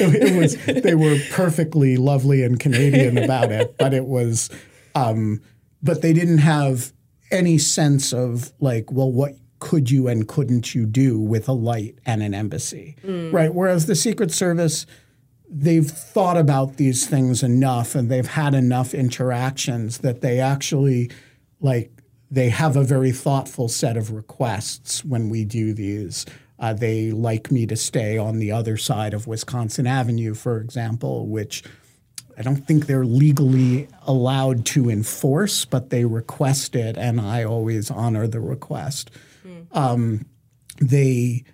it was they were perfectly lovely and Canadian about it, but it was, um, but they didn't have any sense of like, well, what could you and couldn't you do with a light and an embassy, right? Whereas the Secret Service they've thought about these things enough and they've had enough interactions that they actually like they have a very thoughtful set of requests when we do these. Uh, they like me to stay on the other side of Wisconsin Avenue, for example, which I don't think they're legally allowed to enforce, but they request it, and I always honor the request. Um, they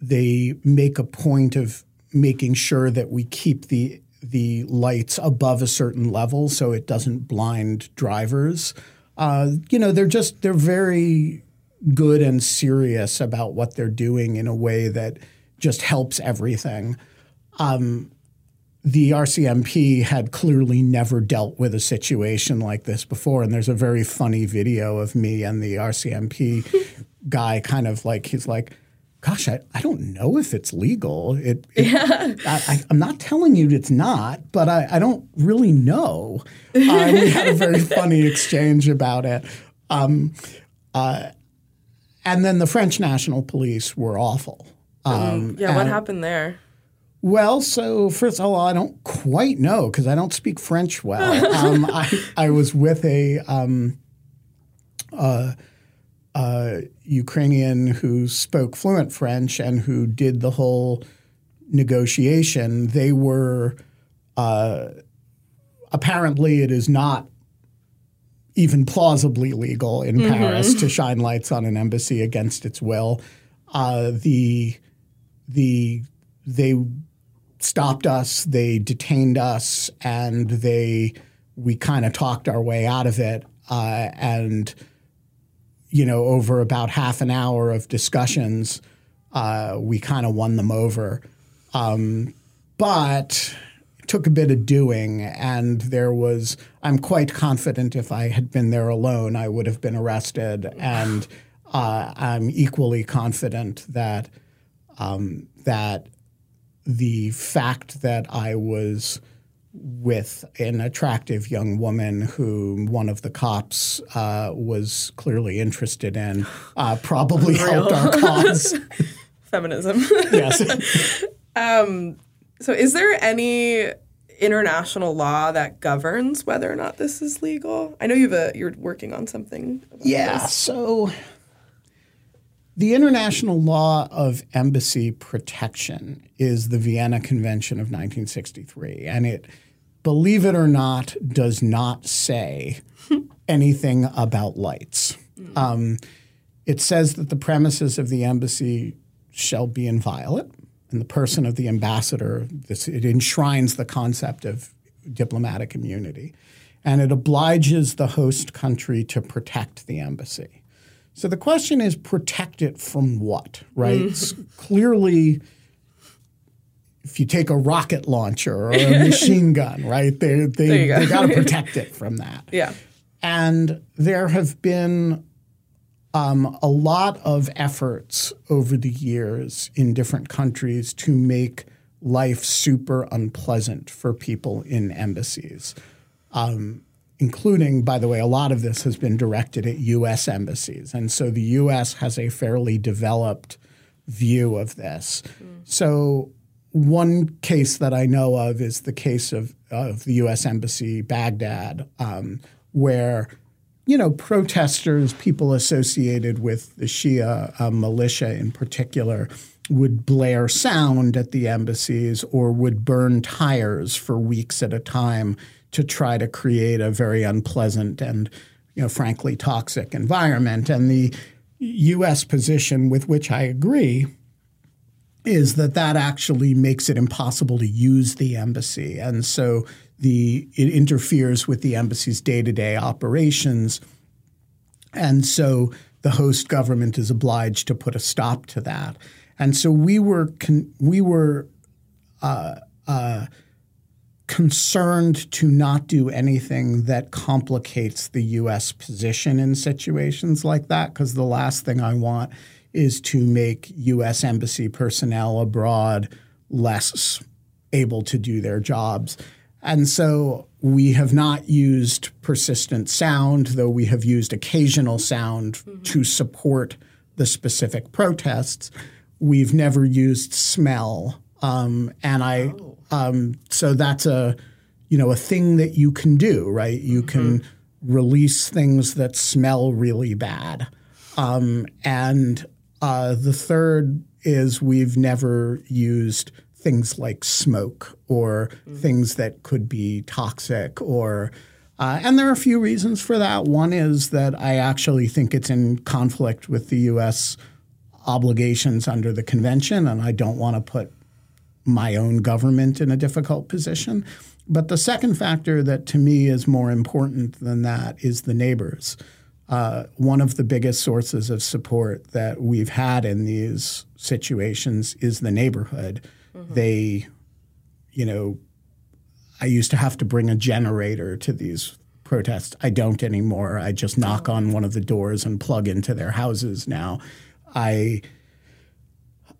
they make a point of making sure that we keep the the lights above a certain level so it doesn't blind drivers. Uh, you know, they're just they're very good and serious about what they're doing in a way that just helps everything. Um, the RCMP had clearly never dealt with a situation like this before. And there's a very funny video of me and the RCMP guy kind of like, he's like, gosh, I, I don't know if it's legal. It, it yeah. I, am not telling you it's not, but I, I don't really know. Uh, we had a very funny exchange about it. Um, uh, and then the French National Police were awful. Um, yeah, what happened there? Well, so first of all, I don't quite know because I don't speak French well. um, I, I was with a um, uh, uh, Ukrainian who spoke fluent French and who did the whole negotiation. They were uh, apparently it is not even plausibly legal in mm-hmm. Paris to shine lights on an embassy against its will. Uh, the the they stopped us, they detained us, and they we kind of talked our way out of it. Uh, and you know, over about half an hour of discussions, uh, we kind of won them over. Um, but it took a bit of doing, and there was. I'm quite confident if I had been there alone, I would have been arrested, and uh, I'm equally confident that um, that the fact that I was with an attractive young woman who one of the cops uh, was clearly interested in uh, probably helped our cause. Feminism. yes. um, so, is there any international law that governs whether or not this is legal? I know you've a, you're working on something. yeah. This. So the international law of embassy protection is the Vienna Convention of 1963, and it, believe it or not, does not say anything about lights. Mm. Um, it says that the premises of the embassy shall be inviolate, and the person of the ambassador, this, it enshrines the concept of diplomatic immunity, and it obliges the host country to protect the embassy. So the question is protect it from what, right? Mm. Clearly, if you take a rocket launcher or a machine gun, right, they, they, they got to protect it from that. Yeah. And there have been um, a lot of efforts over the years in different countries to make life super unpleasant for people in embassies. Um, including, by the way, a lot of this has been directed at U.S. embassies. And so the U.S. has a fairly developed view of this. Mm. So one case that I know of is the case of, of the U.S. Embassy Baghdad, um, where you know protesters, people associated with the Shia uh, militia in particular, would blare sound at the embassies or would burn tires for weeks at a time to try to create a very unpleasant and, you know, frankly toxic environment. And the U.S. position with which I agree is that that actually makes it impossible to use the embassy, and so the it interferes with the embassy's day-to-day operations, and so the host government is obliged to put a stop to that. And so we were con- we were. Uh, uh, concerned to not do anything that complicates the U.S. position in situations like that, because the last thing I want is to make U.S. embassy personnel abroad less able to do their jobs. And so we have not used persistent sound, though we have used occasional sound mm-hmm. to support the specific protests. We've never used smell. Um, and I oh. Um, so that's a you know a thing that you can do, right? You mm-hmm. can release things that smell really bad. Um, and uh, the third is we've never used things like smoke or mm-hmm. things that could be toxic or uh, and there are a few reasons for that. One is that I actually think it's in conflict with the U.S. obligations under the convention, and I don't want to put my own government in a difficult position. But the second factor that to me is more important than that is the neighbors. Uh, one of the biggest sources of support that we've had in these situations is the neighborhood. They, you know, I used to have to bring a generator to these protests. I don't anymore. I just knock on one of the doors and plug into their houses now. I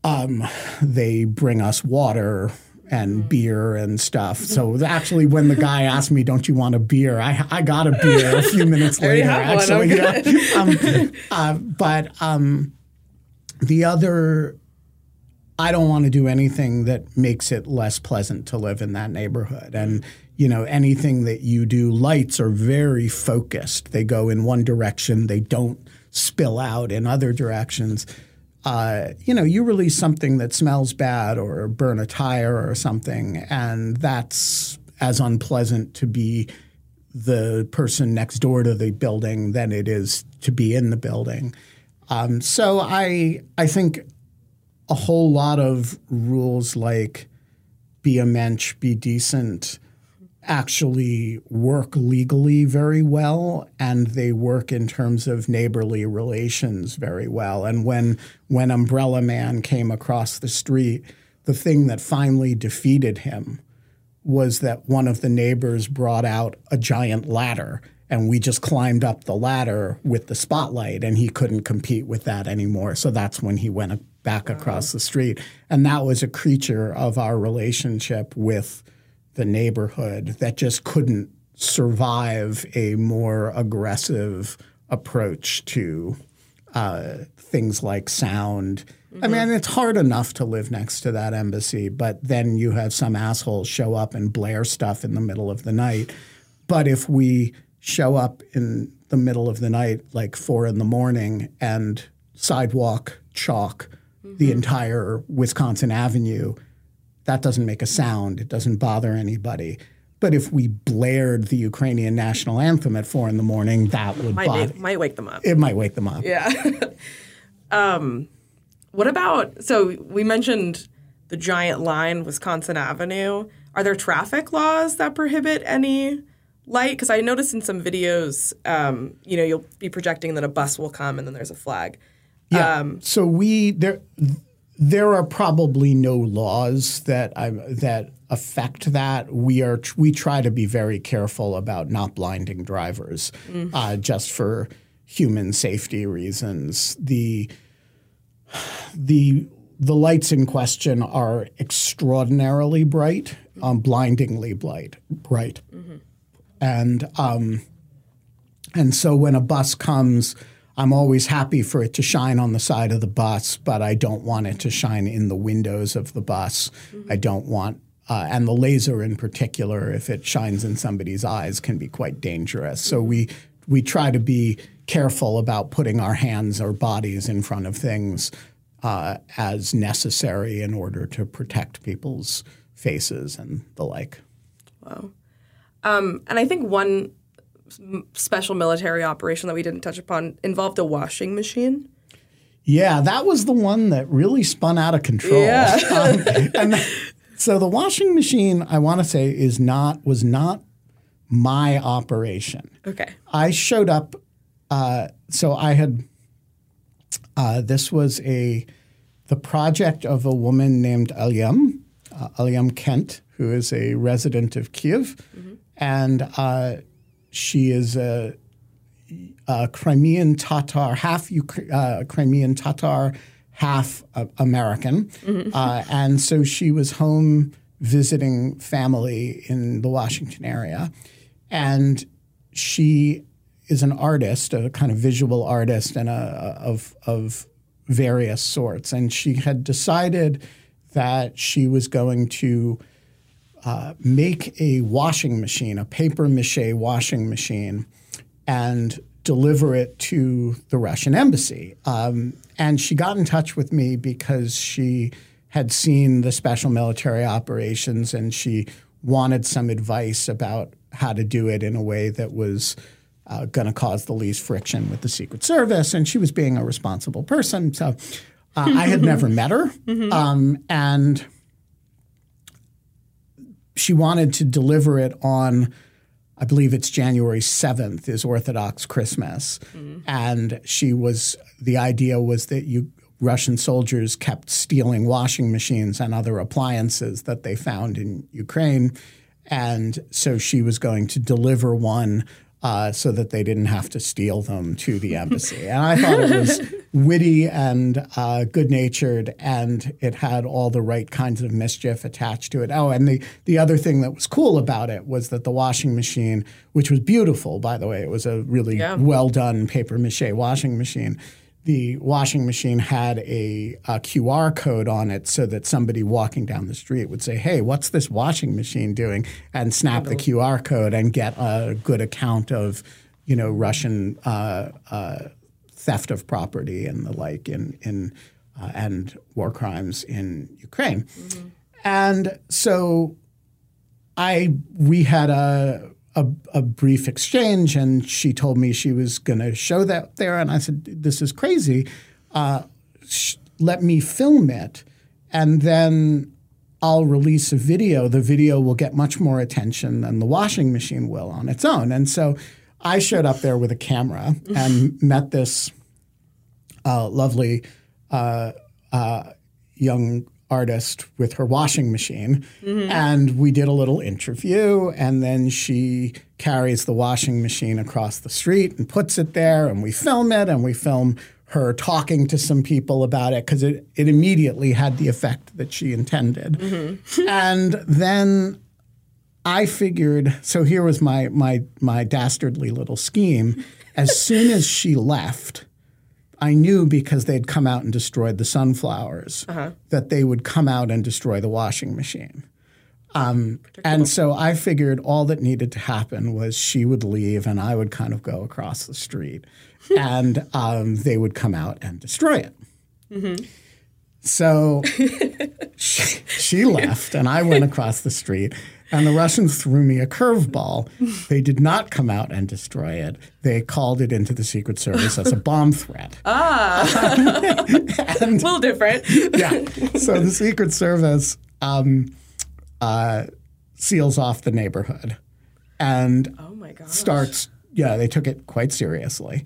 um, they bring us water and beer and stuff. So actually, when the guy asked me, "Don't you want a beer?" I I got a beer a few minutes later. Actually, yeah. Um, uh, but um, the other, I don't want to do anything that makes it less pleasant to live in that neighborhood. And you know, anything that you do, lights are very focused. They go in one direction. They don't spill out in other directions. Uh, you know, you release something that smells bad or burn a tire or something, and that's as unpleasant to be the person next door to the building than it is to be in the building. Um, so I I think a whole lot of rules like be a mensch, be decent, actually work legally very well and they work in terms of neighborly relations very well. And when when Umbrella Man came across the street, the thing that finally defeated him was that one of the neighbors brought out a giant ladder and we just climbed up the ladder with the spotlight and he couldn't compete with that anymore. So that's when he went back across the street. And that was a creature of our relationship with the neighborhood that just couldn't survive a more aggressive approach to uh, things like sound. I mean, it's hard enough to live next to that embassy, but then you have some assholes show up and blare stuff in the middle of the night. But if we show up in the middle of the night, like four in the morning, and sidewalk chalk the entire Wisconsin Avenue, that doesn't make a sound. It doesn't bother anybody. But if we blared the Ukrainian national anthem at four in the morning, that would Might, bother. make, might wake them up. it might wake them up. Yeah. um, what about? So we mentioned the giant line, Wisconsin Avenue. Are there traffic laws that prohibit any light? Because I noticed in some videos, um, you know, you'll be projecting that a bus will come and then there's a flag. Yeah. Um, so we there there are probably no laws that I, that affect that. We are we try to be very careful about not blinding drivers, uh, just for human safety reasons. The the the lights in question are extraordinarily bright, um, blindingly bright, bright, and um, and so when a bus comes, I'm always happy for it to shine on the side of the bus, but I don't want it to shine in the windows of the bus. I don't want, uh, and the laser in particular, if it shines in somebody's eyes, can be quite dangerous. So we we try to be careful about putting our hands or bodies in front of things uh, as necessary in order to protect people's faces and the like. Um, and I think one special military operation that we didn't touch upon involved a washing machine. Yeah, that was the one that really spun out of control. Yeah. Um, and th- so the washing machine, I want to say, is not was not my operation. Okay. I showed up. Uh, so I had. Uh, this was a the project of a woman named Alyam, uh, Alyam Kent, who is a resident of Kiev, and uh, she is a, a Crimean Tatar, half uh, Crimean Tatar, half uh, American, uh, and so she was home visiting family in the Washington area, and she is an artist, a kind of visual artist, and a, of of various sorts. And she had decided that she was going to uh, make a washing machine, a paper mache washing machine, and deliver it to the Russian embassy. Um, and she got in touch with me because she had seen the special military operations and she wanted some advice about how to do it in a way that was uh, going to cause the least friction with the Secret Service. And she was being a responsible person. So uh, I had never met her. Um, and she wanted to deliver it on I believe it's January 7th is Orthodox Christmas. Mm-hmm. And she was, the idea was that you, Russian soldiers kept stealing washing machines and other appliances that they found in Ukraine. And so she was going to deliver one uh, so that they didn't have to steal them to the embassy. and I thought it was witty and uh, good natured, and it had all the right kinds of mischief attached to it. Oh, and the, the other thing that was cool about it was that the washing machine, which was beautiful, by the way, it was a really Yeah. well done paper mache washing machine. The washing machine had a, a QR code on it so that somebody walking down the street would say, Hey, what's this washing machine doing? And snap the QR code and get a good account of, you know, Russian uh, uh, theft of property and the like in, in uh, and war crimes in Ukraine. And so I we had a, a a brief exchange, and she told me she was going to show that there, and I said, "This is crazy. Uh, sh- let me film it, and then." I'll release a video. The video will get much more attention than the washing machine will on its own. And so I showed up there with a camera and met this uh, lovely uh, uh, young artist with her washing machine. And we did a little interview, and then she carries the washing machine across the street and puts it there, and we film it, and we film her talking to some people about it because it, it immediately had the effect that she intended. and then I figured so here was my my my dastardly little scheme. As soon as she left, I knew because they'd come out and destroyed the sunflowers that they would come out and destroy the washing machine. Um, and so I figured all that needed to happen was she would leave and I would kind of go across the street and um, they would come out and destroy it. So she, she left, and I went across the street, and the Russians threw me a curveball. They did not come out and destroy it. They called it into the Secret Service as a bomb threat. Ah. A little different. yeah. So the Secret Service um, uh, seals off the neighborhood and Oh my gosh. starts, yeah, they took it quite seriously.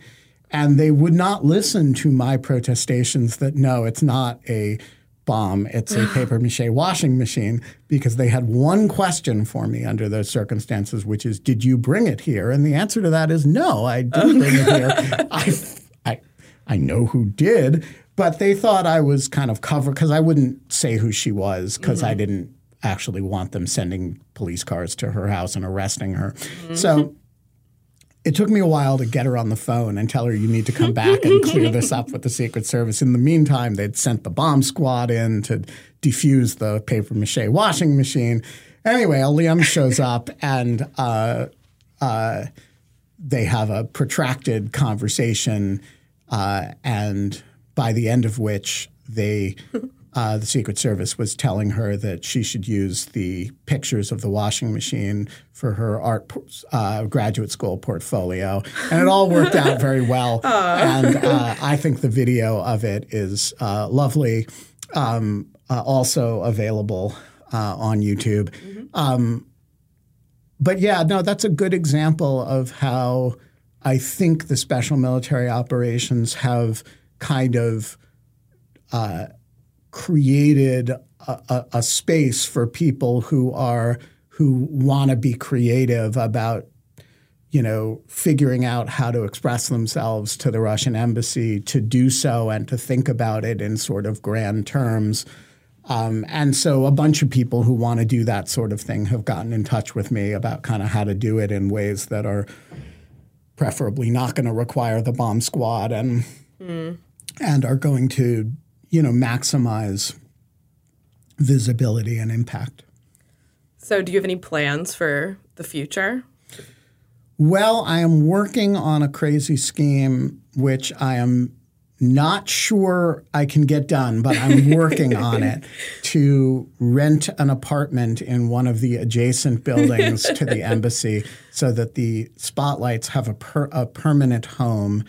And they would not listen to my protestations that no, it's not a bomb, it's a paper mache washing machine, because they had one question for me under those circumstances, which is, did you bring it here? And the answer to that is no, I didn't bring it here. I, I, I know who did, but they thought I was kind of covered because I wouldn't say who she was because I didn't actually want them sending police cars to her house and arresting her. So mm-hmm. it took me a while to get her on the phone and tell her you need to come back and clear this up with the Secret Service. In the meantime, they'd sent the bomb squad in to defuse the paper mache washing machine. Anyway, Liam shows up and uh, uh, they have a protracted conversation, uh, and by the end of which they. Uh, the Secret Service was telling her that she should use the pictures of the washing machine for her art uh, graduate school portfolio, and it all worked out very well. And uh, I think the video of it is uh, lovely, um, uh, also available uh, on YouTube. Um, but yeah, no, that's a good example of how I think the special military operations have kind of uh, created a, a, a space for people who are who want to be creative about you know figuring out how to express themselves to the Russian embassy to do so and to think about it in sort of grand terms. Um, and so a bunch of people who want to do that sort of thing have gotten in touch with me about kind of how to do it in ways that are preferably not going to require the bomb squad and and are going to you know maximize visibility and impact. So, do you have any plans for the future? Well, I am working on a crazy scheme which I am not sure I can get done, but I'm working on it to rent an apartment in one of the adjacent buildings to the embassy so that the spotlights have a, per, a permanent home.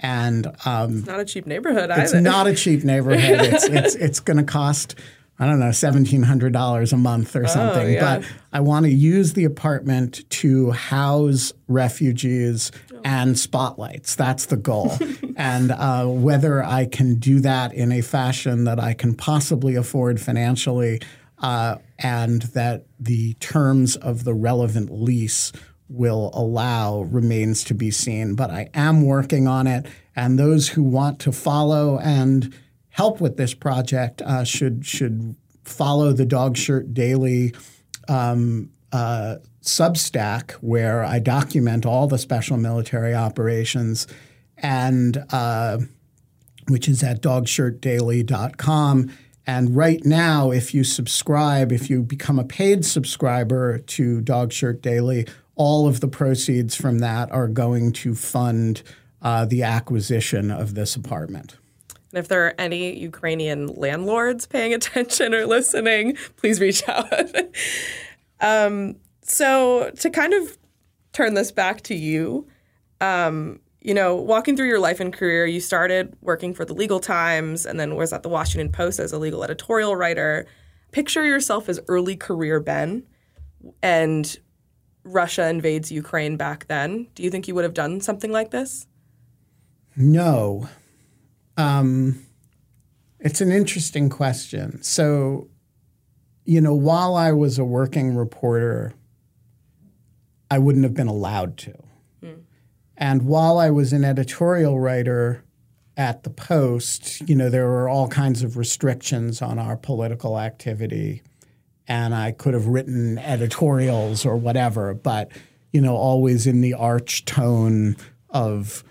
And um, Not a cheap neighborhood it's either. not a cheap neighborhood. It's it's it's going to cost I don't know, $1,700 a month or something. Oh, yeah. But I want to use the apartment to house refugees and spotlights. That's the goal. and uh, whether I can do that in a fashion that I can possibly afford financially uh, and that the terms of the relevant lease will allow remains to be seen. But I am working on it. And those who want to follow and help with this project uh, should should follow the Dog Shirt Daily um, uh, Substack, where I document all the special military operations, and uh, which is at dogshirtdaily.com. And right now, if you subscribe, if you become a paid subscriber to Dog Shirt Daily, all of the proceeds from that are going to fund uh, the acquisition of this apartment. And if there are any Ukrainian landlords paying attention or listening, please reach out. um, so, to kind of turn this back to you, um, you know, walking through your life and career, you started working for the Legal Times and then was at the Washington Post as a legal editorial writer. Picture yourself as early career Ben and Russia invades Ukraine back then. Do you think you would have done something like this? No. Um, it's an interesting question. So, you know, while I was a working reporter, I wouldn't have been allowed to. And while I was an editorial writer at the Post, you know, there were all kinds of restrictions on our political activity. And I could have written editorials or whatever, but, you know, always in the arch tone of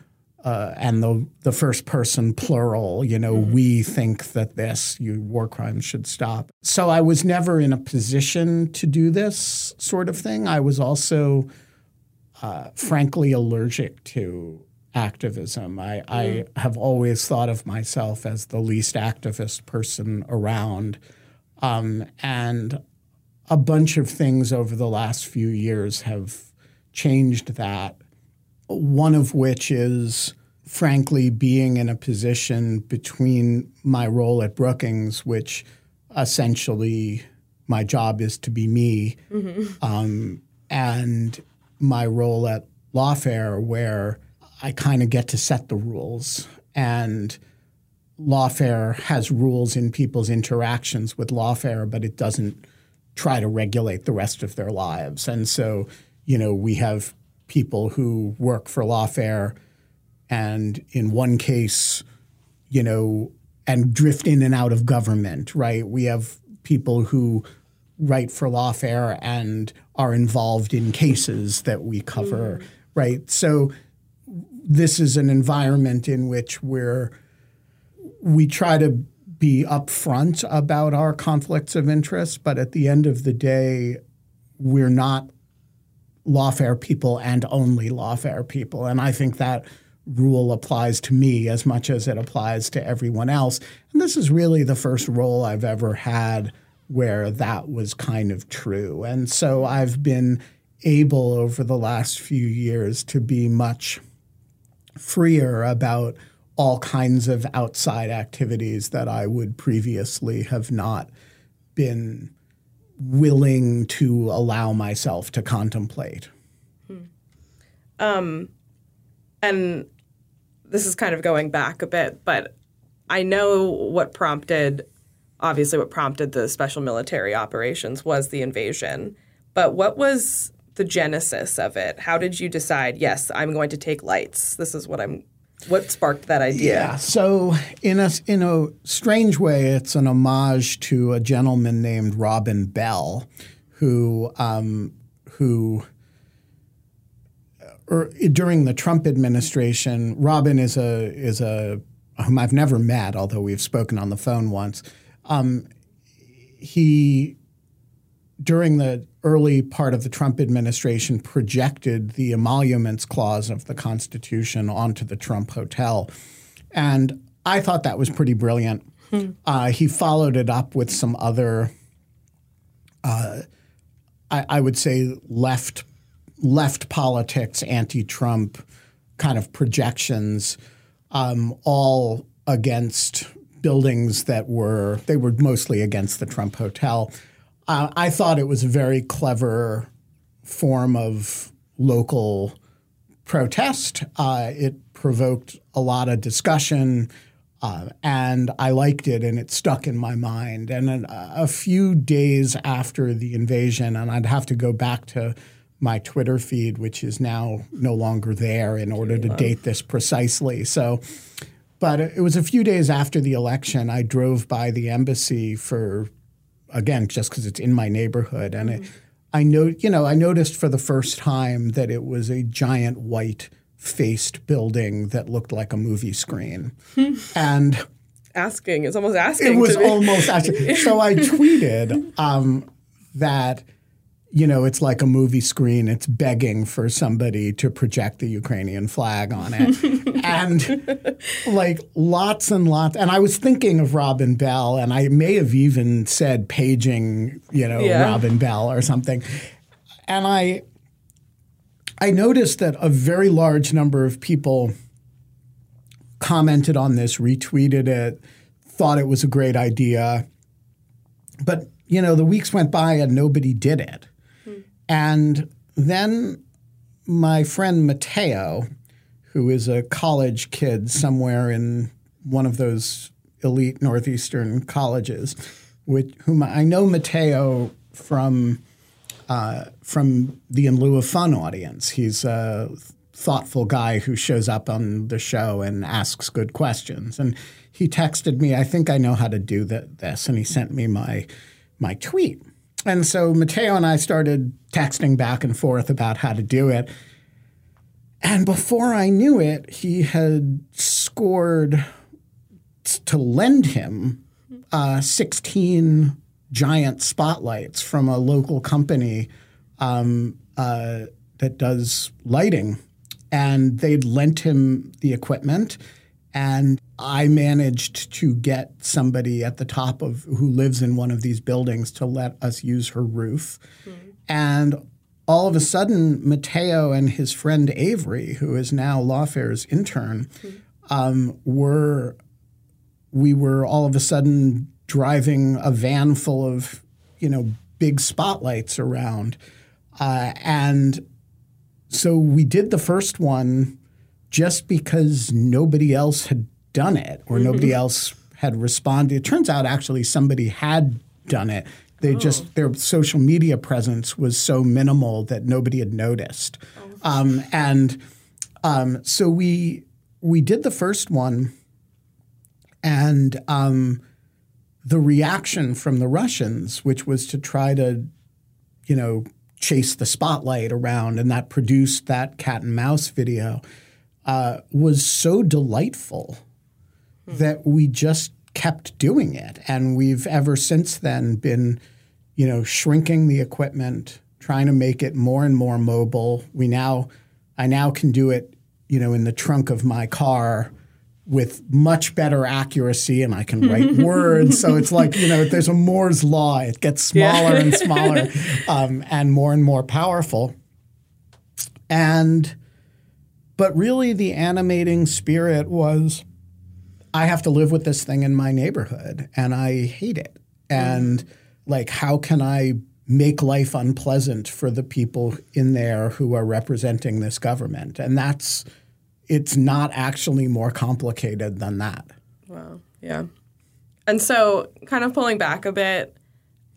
uh, and the the first person plural, you know, we think that this you war crimes should stop. So I was never in a position to do this sort of thing. I was also uh, frankly allergic to activism. I, I have always thought of myself as the least activist person around, um, and a bunch of things over the last few years have changed that one of which is frankly being in a position between my role at Brookings, which essentially my job is to be me, um, and my role at Lawfare, where I kind of get to set the rules. And Lawfare has rules in people's interactions with Lawfare, but it doesn't try to regulate the rest of their lives. And so, you know, we have people who work for Lawfare and in one case, you know, and drift in and out of government, right? We have people who write for Lawfare and are involved in cases that we cover, mm. right? So this is an environment in which we're we try to be upfront about our conflicts of interest, but at the end of the day, we're not lawfare people and only lawfare people. And I think that rule applies to me as much as it applies to everyone else. And this is really the first role I've ever had where that was kind of true. And so I've been able over the last few years to be much freer about all kinds of outside activities that I would previously have not been willing to allow myself to contemplate. Hmm. Um, and this is kind of going back a bit, but I know what prompted, obviously, what prompted the special military operations was the invasion. But what was the genesis of it? How did you decide, yes, I'm going to take lights? This is what I'm, what sparked that idea? Yeah. So in a in a strange way, it's an homage to a gentleman named Robin Bell, who um, who or during the Trump administration, Robin is a is a whom I've never met, although we've spoken on the phone once. Um, he during the early part of the Trump administration projected the emoluments clause of the Constitution onto the Trump Hotel, and I thought that was pretty brilliant. Uh, he followed it up with some other, uh, I, I would say, left left politics, anti-Trump kind of projections, um, all against buildings that were they were mostly against the Trump Hotel. Uh, I thought it was a very clever form of local protest. Uh, it provoked a lot of discussion. Uh, and I liked it, and it stuck in my mind. And a, a few days after the invasion, and I'd have to go back to my Twitter feed, which is now no longer there, in order to date this precisely. So, but it was a few days after the election. I drove by the embassy for, again, just because it's in my neighborhood, and it, I know, you know, I noticed for the first time that it was a giant white faced building that looked like a movie screen. and Asking. It's almost asking. it was almost asking. So I tweeted um, that, you know, it's like a movie screen. It's begging for somebody to project the Ukrainian flag on it. and like lots and lots. And I was thinking of Robin Bell, and I may have even said paging, you know, Yeah. Robin Bell or something. And I, I noticed that a very large number of people commented on this, retweeted it, thought it was a great idea. But, you know, the weeks went by and nobody did it. And then my friend Mateo, who is a college kid somewhere in one of those elite northeastern colleges, which whom I know Mateo from uh, from the In Lieu of Fun audience. He's a thoughtful guy who shows up on the show and asks good questions. And he texted me, "I think I know how to do th- this," and he sent me my my tweet. And so Mateo and I started texting back and forth about how to do it. And before I knew it, he had scored to lend him uh, 16 giant spotlights from a local company um, uh, that does lighting. And they'd lent him the equipment. And I managed to get somebody at the top of who lives in one of these buildings to let us use her roof. And all of a sudden, Mateo and his friend Avery, who is now Lawfare's intern, um, were we were all of a sudden driving a van full of you know big spotlights around, uh, and so we did the first one just because nobody else had done it or nobody else had responded. It turns out actually somebody had done it. They just their social media presence was so minimal that nobody had noticed, um, and um, so we we did the first one, and um, the reaction from the Russians, which was to try to, you know, chase the spotlight around, and that produced that cat and mouse video, uh, was so delightful that we just kept doing it, and we've ever since then been, you know, shrinking the equipment, trying to make it more and more mobile. We now, I now can do it, you know, in the trunk of my car with much better accuracy and I can write words. So it's like, you know, there's a Moore's law. It gets smaller and smaller um, and more and more powerful. And, but really the animating spirit was I have to live with this thing in my neighborhood and I hate it. And like, how can I make life unpleasant for the people in there who are representing this government? And that's, it's not actually more complicated than that. Wow. Yeah. And so, kind of pulling back a bit,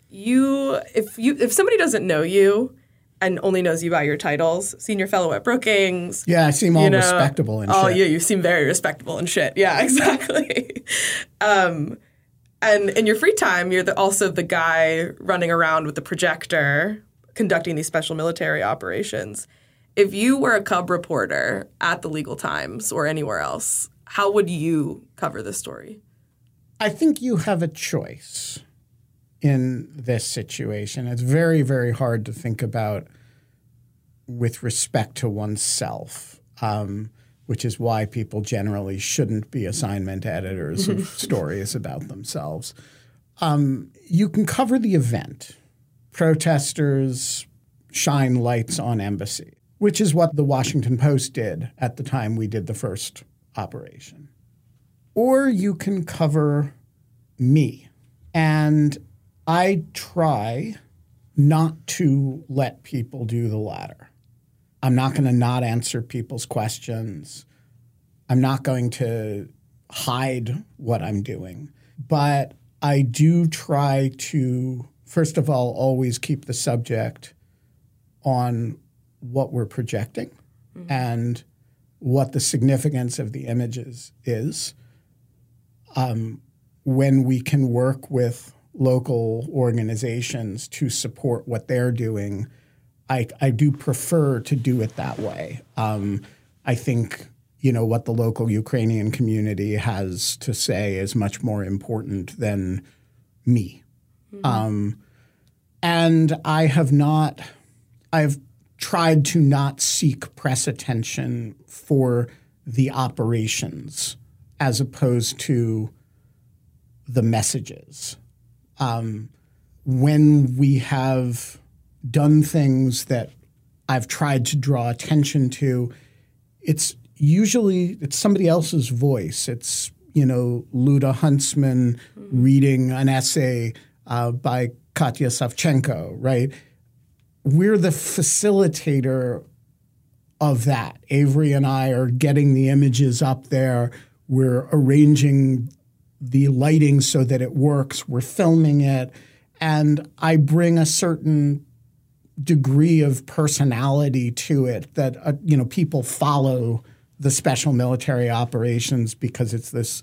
you if you if somebody doesn't know you and only knows you by your titles, senior fellow at Brookings, Yeah, I seem all you know, respectable and shit. oh shit. yeah, you seem very respectable and shit. Yeah, exactly. um, and in your free time, you're the, also the guy running around with the projector, conducting these special military operations. If you were a cub reporter at the Legal Times or anywhere else, how would you cover this story? I think you have a choice in this situation. It's very, very hard to think about with respect to oneself, um, which is why people generally shouldn't be assignment editors of stories about themselves. Um, you can cover the event. Protesters shine lights on embassy, which is what the Washington Post did at the time we did the first operation. or you can cover me. And I try not to let people do the latter. I'm not going to not answer people's questions. I'm not going to hide what I'm doing. But I do try to, first of all, always keep the subject on what we're projecting mm-hmm. and what the significance of the images is. Um, when we can work with local organizations to support what they're doing, I, I do prefer to do it that way. Um, I think you know what the local Ukrainian community has to say is much more important than me. Mm-hmm. Um, and I have not, I've tried to not seek press attention for the operations as opposed to the messages. Um, when we have done things that I've tried to draw attention to, it's usually it's somebody else's voice. It's you know Luda Huntsman mm-hmm. reading an essay uh, by Katya Savchenko, right? We're the facilitator of that. Avery and I are getting the images up there. We're arranging the lighting so that it works. We're filming it. And I bring a certain degree of personality to it that uh, you know people follow the special military operations because it's this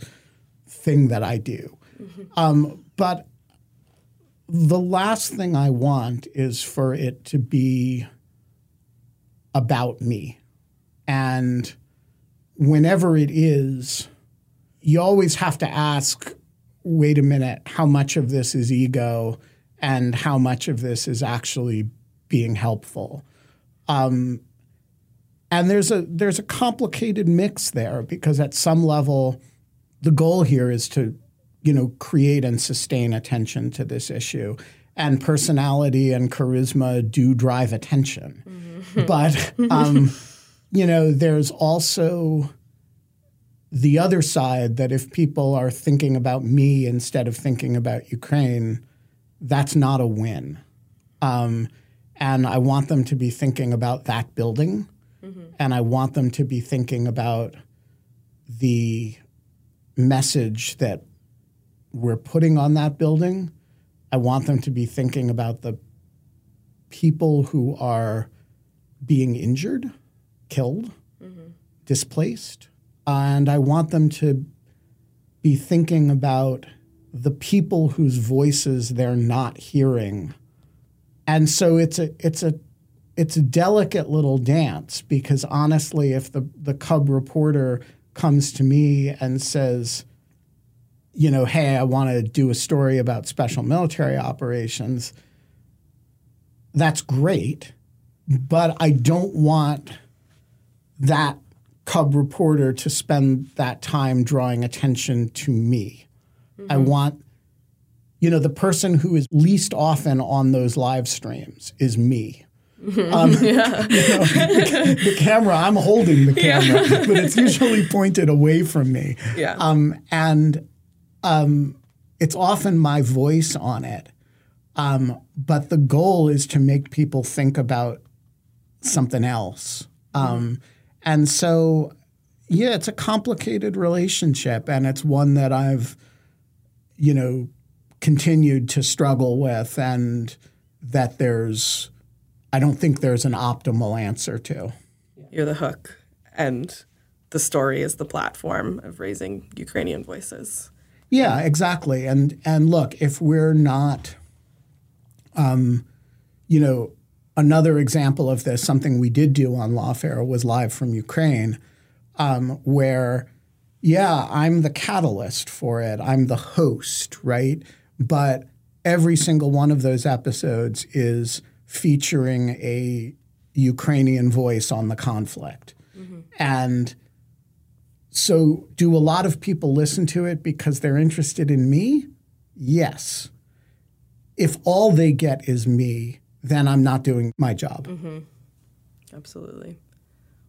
thing that I do. Mm-hmm. Um, but the last thing I want is for it to be about me. And whenever it is, you always have to ask wait a minute, how much of this is ego and how much of this is actually being helpful? Um, and there's a there's a complicated mix there because at some level the goal here is to you know create and sustain attention to this issue and personality and charisma do drive attention mm-hmm. but um, you know there's also the other side that if people are thinking about me instead of thinking about ukraine that's not a win um, and i want them to be thinking about that building Mm-hmm. And I want them to be thinking about the message that we're putting on that building. I want them to be thinking about the people who are being injured, killed, mm-hmm. displaced. And I want them to be thinking about the people whose voices they're not hearing. And so it's a it's a it's a delicate little dance because honestly, if the, the Cub reporter comes to me and says, you know, hey, I want to do a story about special military operations, that's great. But I don't want that Cub reporter to spend that time drawing attention to me. Mm-hmm. I want, you know, the person who is least often on those live streams is me. Um, yeah. you know, the, the, camera, I'm holding the camera, yeah. but it's usually pointed away from me. Yeah. Um, and um, it's often my voice on it. Um, but the goal is to make people think about something else. Um, and so, yeah, it's a complicated relationship, and it's one that I've, you know, continued to struggle with, and that there's I don't think there's an optimal answer to. You're the hook, and the story is the platform of raising Ukrainian voices. Yeah, exactly. And and look, if we're not, um, you know, another example of this, something we did do on Lawfare was live from Ukraine, um, where, yeah, I'm the catalyst for it. I'm the host, right? But every single one of those episodes is featuring a Ukrainian voice on the conflict. Mm-hmm. And so, do a lot of people listen to it because they're interested in me? Yes. If all they get is me, then I'm not doing my job. Mm-hmm. Absolutely.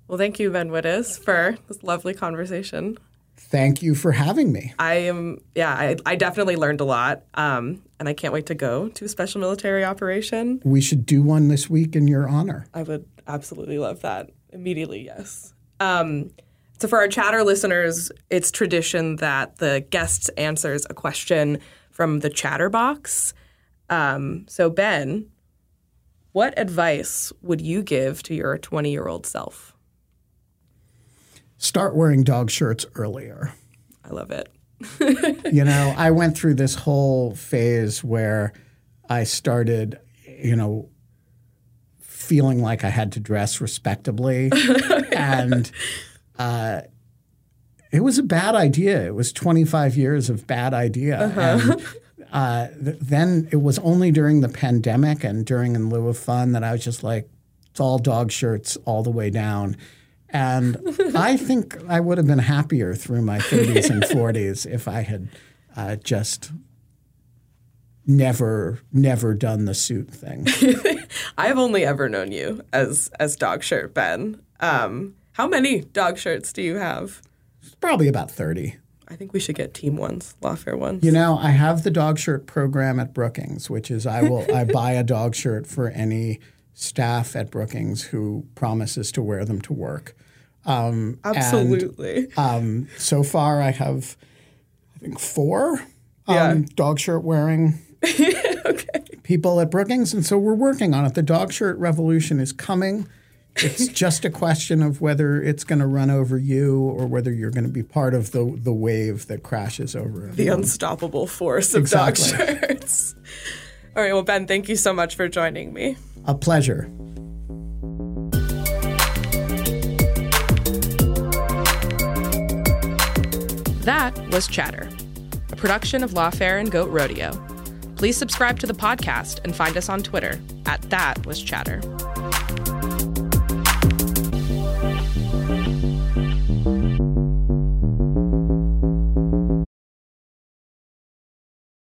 Well, thank you, Ben Wittes, for this lovely conversation. Thank you for having me. I am, yeah, I, I definitely learned a lot. Um, and I can't wait to go to a special military operation. We should do one this week in your honor. I would absolutely love that. Immediately, yes. Um, so, for our chatter listeners, it's tradition that the guest answers a question from the chatter box. Um, so, Ben, what advice would you give to your 20 year old self? Start wearing dog shirts earlier. I love it. you know, I went through this whole phase where I started, you know, feeling like I had to dress respectably. and uh, it was a bad idea. It was 25 years of bad idea. Uh-huh. Uh, th- then it was only during the pandemic and during In Lieu of Fun that I was just like, it's all dog shirts all the way down. And I think I would have been happier through my 30s and 40s if I had uh, just never, never done the suit thing. I've only ever known you as as dog shirt Ben. Um, how many dog shirts do you have? Probably about 30. I think we should get team ones, lawfare ones. You know, I have the dog shirt program at Brookings, which is I will I buy a dog shirt for any staff at Brookings who promises to wear them to work. Um, Absolutely. And, um, so far, I have I think four um, Yeah. dog shirt wearing people at Brookings, and so we're working on it. The dog shirt revolution is coming. It's just a question of whether it's going to run over you or whether you're going to be part of the the wave that crashes over it. the unstoppable force of Exactly. dog shirts. All right, well, Ben, thank you so much for joining me. A pleasure. That was Chatter, a production of Lawfare and Goat Rodeo. Please subscribe to the podcast and find us on Twitter at That Was Chatter.